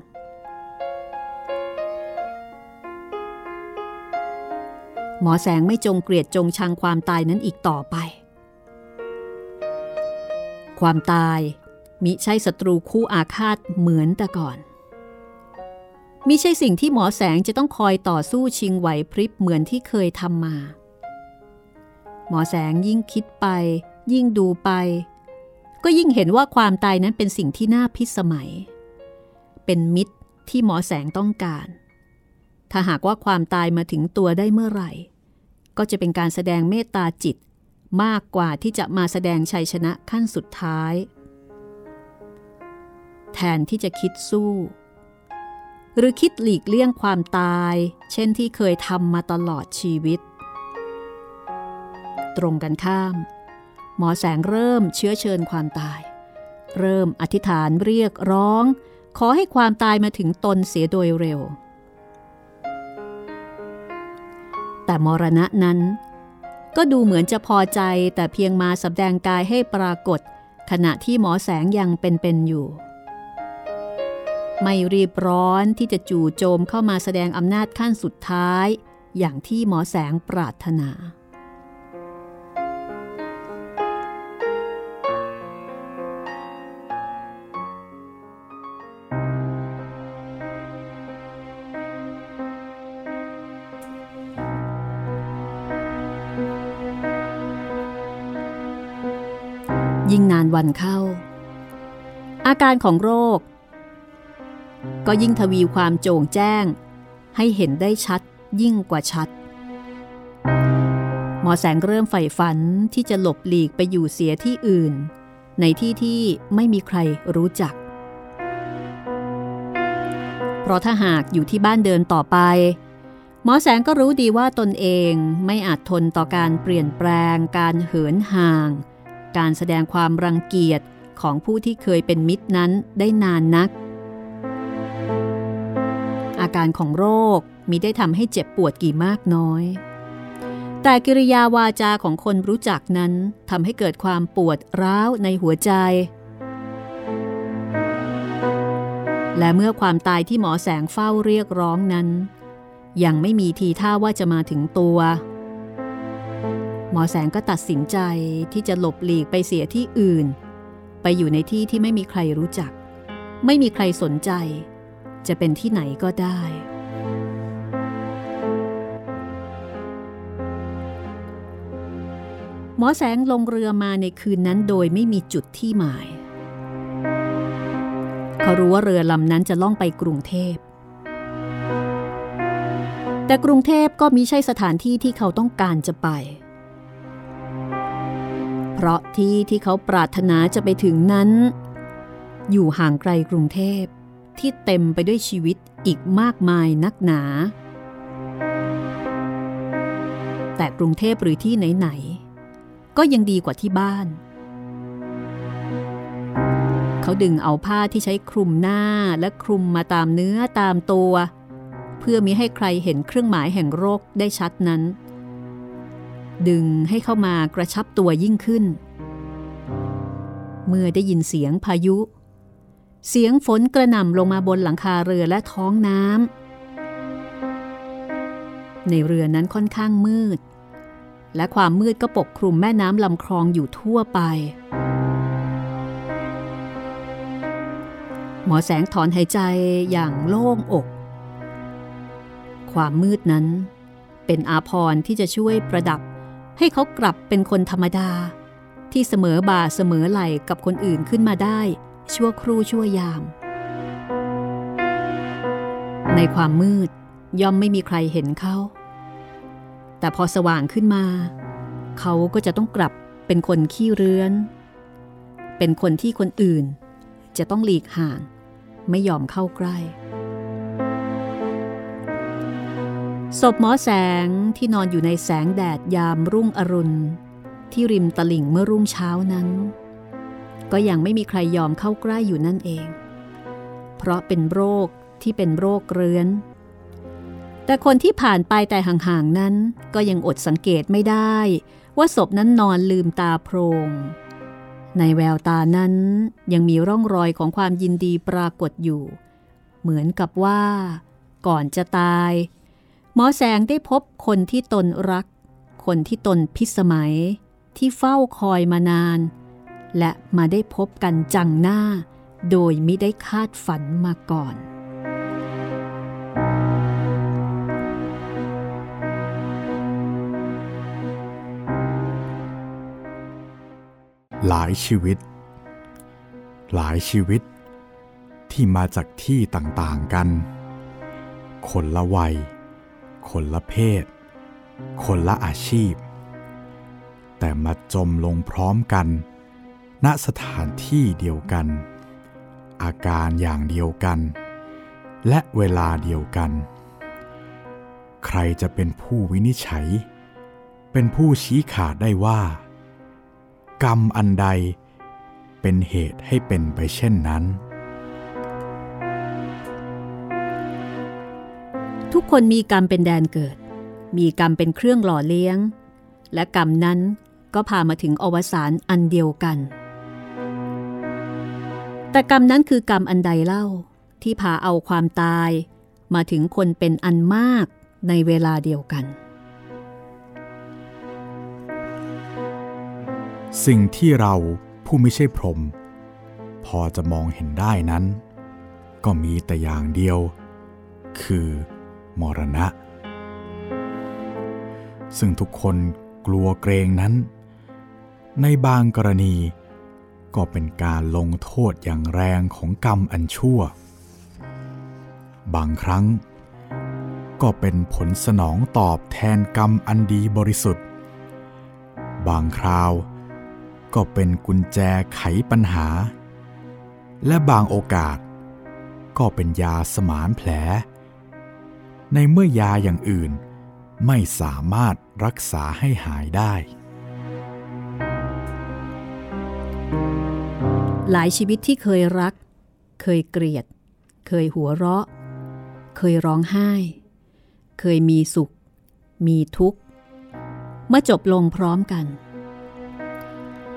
หมอแสงไม่จงเกลียดจงชังความตายนั้นอีกต่อไป ความตาย มิใช่ศัตรูคู่อาฆาตเหมือนแต่ก่อน มิใช่สิ่งที่หมอแสงจะต้องคอยต่อสู้ชิงไหวพริบเหมือนที่เคยทำมา หมอแสงยิ่งคิดไป ยิ่งดูไป ก็ยิ่งเห็นว่าความตายนั้นเป็นสิ่งที่น่าพิสมัย เป็นมิตรที่หมอแสงต้องการ ถ้าหากว่าความตายมาถึงตัวได้เมื่อไหร่ ก็จะเป็นการแสดงเมตตาจิต มากกว่าที่จะมาแสดงชัยชนะขั้นสุดท้าย แทนที่จะคิดสู้ หรือคิดหลีกเลี่ยงความตาย เช่นที่เคยทำมาตลอดชีวิต ตรงกันข้าม หมอแสงเริ่มเชื้อเชิญความตาย เริ่มอธิษฐานเรียกร้อง ขอให้ความตายมาถึงตนเสียโดยเร็ว แต่มรณะนั้น ก็ดูเหมือนจะพอใจแต่เพียงมาสแสดงกายให้ปรากฏ ขณะที่หมอแสงยังเป็นๆอยู่ ไม่รีบร้อนที่จะจู่โจมเข้ามาแสดงอำนาจขั้นสุดท้าย อย่างที่หมอแสงปรารถนา วันเข้า อาการของโรค ก็ยิ่งทวีความโจ่งแจ้ง ให้เห็นได้ชัดยิ่งกว่าชัด หมอแสงเริ่มใฝ่ฝันที่จะหลบหลีกไปอยู่เสียที่อื่น ในที่ที่ไม่มีใครรู้จัก เพราะถ้าหากอยู่ที่บ้านเดินต่อไปหมอแสงก็รู้ดีว่าตนเองไม่อาจทนต่อการเปลี่ยนแปลงการเหินห่าง การแสดงความรังเกียจของผู้ที่เคยเป็นมิตรนั้นได้นานนัก อาการของโรคมีได้ทำให้เจ็บปวดกี่มากน้อย แต่กิริยาวาจาของคนรู้จักนั้นทำให้เกิดความปวดร้าวในหัวใจ และเมื่อความตายที่หมอแสงเฝ้าเรียกร้องนั้น ยังไม่มีทีท่าว่าจะมาถึงตัว หมอแสงก็ตัดสินใจที่จะหลบหลีกไปเสียที่อื่น ไปอยู่ในที่ที่ไม่มีใครรู้จัก ไม่มีใครสนใจ จะเป็นที่ไหนก็ได้ หมอแสงลงเรือมาในคืนนั้นโดยไม่มีจุดที่หมาย เขารู้ว่าเรือลำนั้นจะล่องไปกรุงเทพ แต่กรุงเทพก็มิใช่สถานที่ที่เขาต้องการจะไปเเพราะที่ที่เขาปรารถนาจะไปถึงนั้น อยู่ห่างไกลกรุงเทพที่เต็มไปด้วยชีวิตอีกมากมายนักหนา แต่กรุงเทพหรือที่ไหนก็ยังดีกว่าที่บ้าน เขาดึงเอาผ้าที่ใช้คลุมหน้าและคลุมมาตามเนื้อตามตัว เพื่อมิให้ใครเห็นเครื่องหมายแห่งโรคได้ชัดนั้น ดึงให้เข้ามากระชับตัวยิ่งขึ้น เมื่อได้ยินเสียงพายุ เสียงฝนกระหน่ำลงมาบนหลังคาเรือและท้องน้ำในเรือนั้นค่อนข้างมืด และความมืดก็ปกคลุมแม่น้ำลำคลองอยู่ทั่วไป หมอแสงถอนหายใจอย่างโล่งอก ความมืดนั้นเป็นอาพรที่จะช่วยประดับ ให้เขากลับเป็นคนธรรมดา ที่เสมอบ่าเสมอไหลกับคนอื่นขึ้นมาได้ ชั่วครู่ชั่วยาม ในความมืดย่อมไม่มีใครเห็นเขา แต่พอสว่างขึ้นมา เขาก็จะต้องกลับเป็นคนขี้เรื้อน เป็นคนที่คนอื่น จะต้องหลีกห่าง ไม่ยอมเข้าใกล้ ศพหมอแสงที่นอนอยู่ในแสงแดดยามรุ่งอรุณ ที่ริมตลิ่งเมื่อรุ่งเช้านั้น ก็ยังไม่มีใครยอมเข้าใกล้อยู่นั่นเอง เพราะเป็นโรคที่เป็นโรคเรื้อน แต่คนที่ผ่านไปแต่ห่างๆนั้นก็ยังอดสังเกตไม่ได้ ว่าศพนั้นนอนลืมตาโพรง ในแววตานั้นยังมีร่องรอยของความยินดีปรากฏอยู่ เหมือนกับว่า ก่อนจะตาย หมอแสงได้พบคนที่ตนรัก คนที่ตนพิสมัย ที่เฝ้าคอยมานาน และมาได้พบกันจังหน้า โดยไม่ได้คาดฝันมาก่อนหลายชีวิต หลายชีวิต ที่มาจากที่ต่างๆกัน คนละวัย คนละเพศ คนละอาชีพ แต่มาจมลงพร้อมกัน ณสถานที่เดียวกัน อาการอย่างเดียวกัน และเวลาเดียวกัน ใครจะเป็นผู้วินิจฉัย เป็นผู้ชี้ขาดได้ว่า กรรมอันใดเป็นเหตุให้เป็นไปเช่นนั้น ทุกคนมีกรรมเป็นแดนเกิด มีกรรมเป็นเครื่องหล่อเลี้ยง และกรรมนั้นก็พามาถึงอวสานอันเดียวกัน แต่กรรมนั้นคือกรรมอันใดเล่าที่พาเอาความตาย มาถึงคนเป็นอันมากในเวลาเดียวกัน สิ่งที่เราผู้ไม่ใช่พรหมพอจะมองเห็นได้นั้น ก็มีแต่อย่างเดียว คือ มรณะ ซึ่งทุกคนกลัวเกรงนั้น ในบางกรณีก็เป็นการลงโทษอย่างแรงของกรรมอันชั่ว บางครั้ง ก็เป็นผลสนองตอบแทนกรรมอันดีบริสุทธิ์ บางคราวก็เป็นกุญแจไขปัญหา และบางโอกาส ก็เป็นยาสมานแผล ในเมื่อยาอย่างอื่น ไม่สามารถรักษาให้หายได้ หลายชีวิตที่เคยรัก เคยเกลียด เคยหัวเราะ เคยร้องไห้ เคยมีสุข มีทุกข์ เมื่อจบลงพร้อมกัน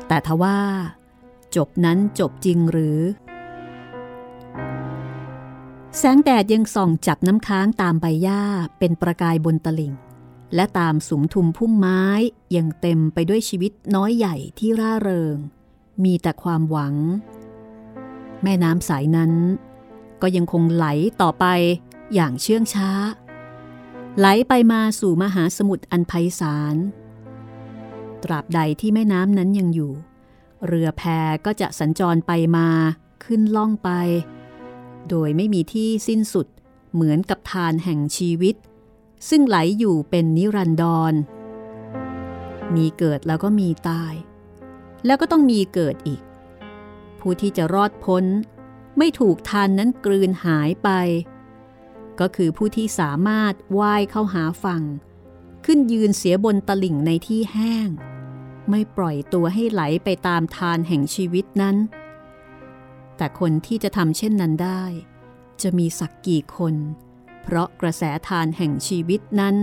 แต่ทว่า จบนั้นจบจริงหรือ แสงแดดยังส่องจับน้ำค้างตามใบหญ้าเป็นประกายบนตลิ่ง และตามสุมทุมพุ่มไม้ยังเต็มไปด้วยชีวิตน้อยใหญ่ที่ร่าเริง มีแต่ความหวัง แม่น้ำสายนั้น ก็ยังคงไหลต่อไปอย่างเชื่องช้า ไหลไปมาสู่มหาสมุทรอันไพศาลตราบใดที่แม่น้ำนั้นยังอยู่ เรือแพก็จะสัญจรไปมาขึ้นล่องไป โดยไม่มีที่สิ้นสุดเหมือนกับทานแห่งชีวิต ซึ่งไหลอยู่เป็นนิรันดร มีเกิดแล้วก็มีตาย แล้วก็ต้องมีเกิดอีก ผู้ที่จะรอดพ้น ไม่ถูกทานนั้นกลืนหายไป ก็คือผู้ที่สามารถว่ายเข้าหาฝั่ง ขึ้นยืนเสียบนตลิ่งในที่แห้ง ไม่ปล่อยตัวให้ไหลไปตามทานแห่งชีวิตนั้น แต่คนที่จะทำเช่นนั้นได้ จะมีสักกี่คน เพราะกระแสทานแห่งชีวิตนั้น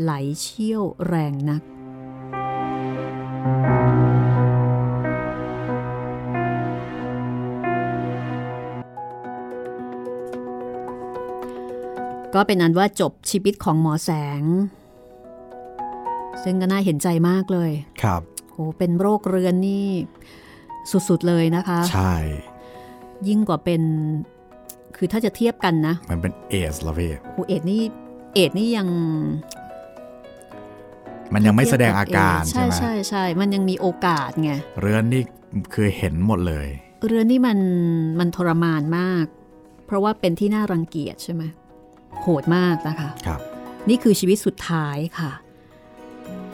ไหลเชี่ยวแรงนัก ก็เป็นอันว่าจบชีวิตของหมอแสง ซึ่งก็น่าเห็นใจมากเลย ครับโหเป็นโรคเรื้อนนี่สุด ๆ เลยนะคะ ใช่ ยิ่งกว่าเป็น คือถ้าจะเทียบกันนะ มันเป็นเอสละพี่โหเอดนี่เอดนี่ยัง มันยังไม่แสดงอาการใช่ใช่ไหมใช่ใช่ มันยังมีโอกาสไง เรือนนี่คือเห็นหมดเลย เรือนนี่มันมันทรมานมาก เพราะว่าเป็นที่น่ารังเกียจใช่ไหมโหดมากนะคะ ครับ นี่คือชีวิตสุดท้ายค่ะ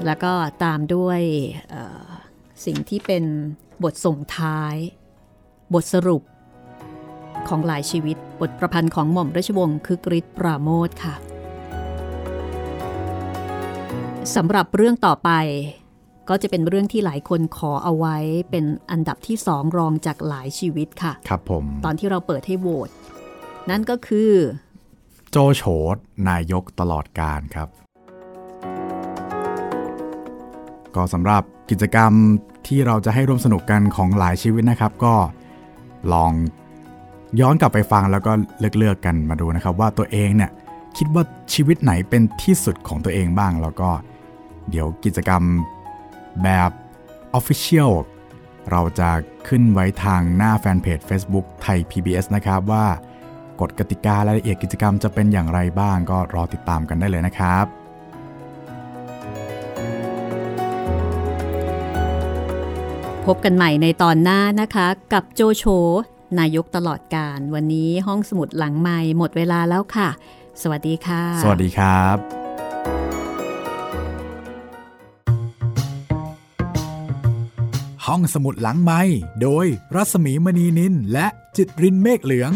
แล้วก็ตามด้วยเอ่อสิ่งที่เป็นบทส่งท้าย บทสรุป ของหลายชีวิต บทประพันธ์ของหม่อมราชวงศ์คือกริชปราโมทค่ะสำหรับเรื่องต่อไป ก็จะเป็นเรื่องที่หลายคนขอเอาไว้เป็นอันดับที่สองรองจากหลายชีวิตค่ะ ครับผม ตอนที่เราเปิดให้โหวตนั่นก็คือ โจโฉนายกตลอดการครับ ก็สำหรับกิจกรรมที่เราจะให้ร่วมสนุกกันของหลายชีวิตนะครับ ก็ลอง ย้อนกลับไปฟังแล้วก็เลือกๆกันมาดูนะครับ ว่าตัวเองเนี่ยคิดว่าชีวิตไหนเป็นที่สุดของตัวเองบ้าง แล้วก็เดี๋ยวกิจกรรมแบบ Official เราจะขึ้นไว้ทางหน้าแฟนเพจ Facebook ไทย PBS นะครับว่ากฎกติการายละเอียดกิจกรรมจะเป็นอย่างไรบ้างก็รอติดตามกันได้เลยนะครับพบกันใหม่ในตอนหน้านะคะ กับโจโฉ นายกตลอดการ วันนี้ห้องสมุดหลังใหม่หมดเวลาแล้วค่ะ สวัสดีค่ะ สวัสดีครับ ห้องสมุดหลังไม้โดยรัศมีมณีนินและจิตรินเมฆเหลือง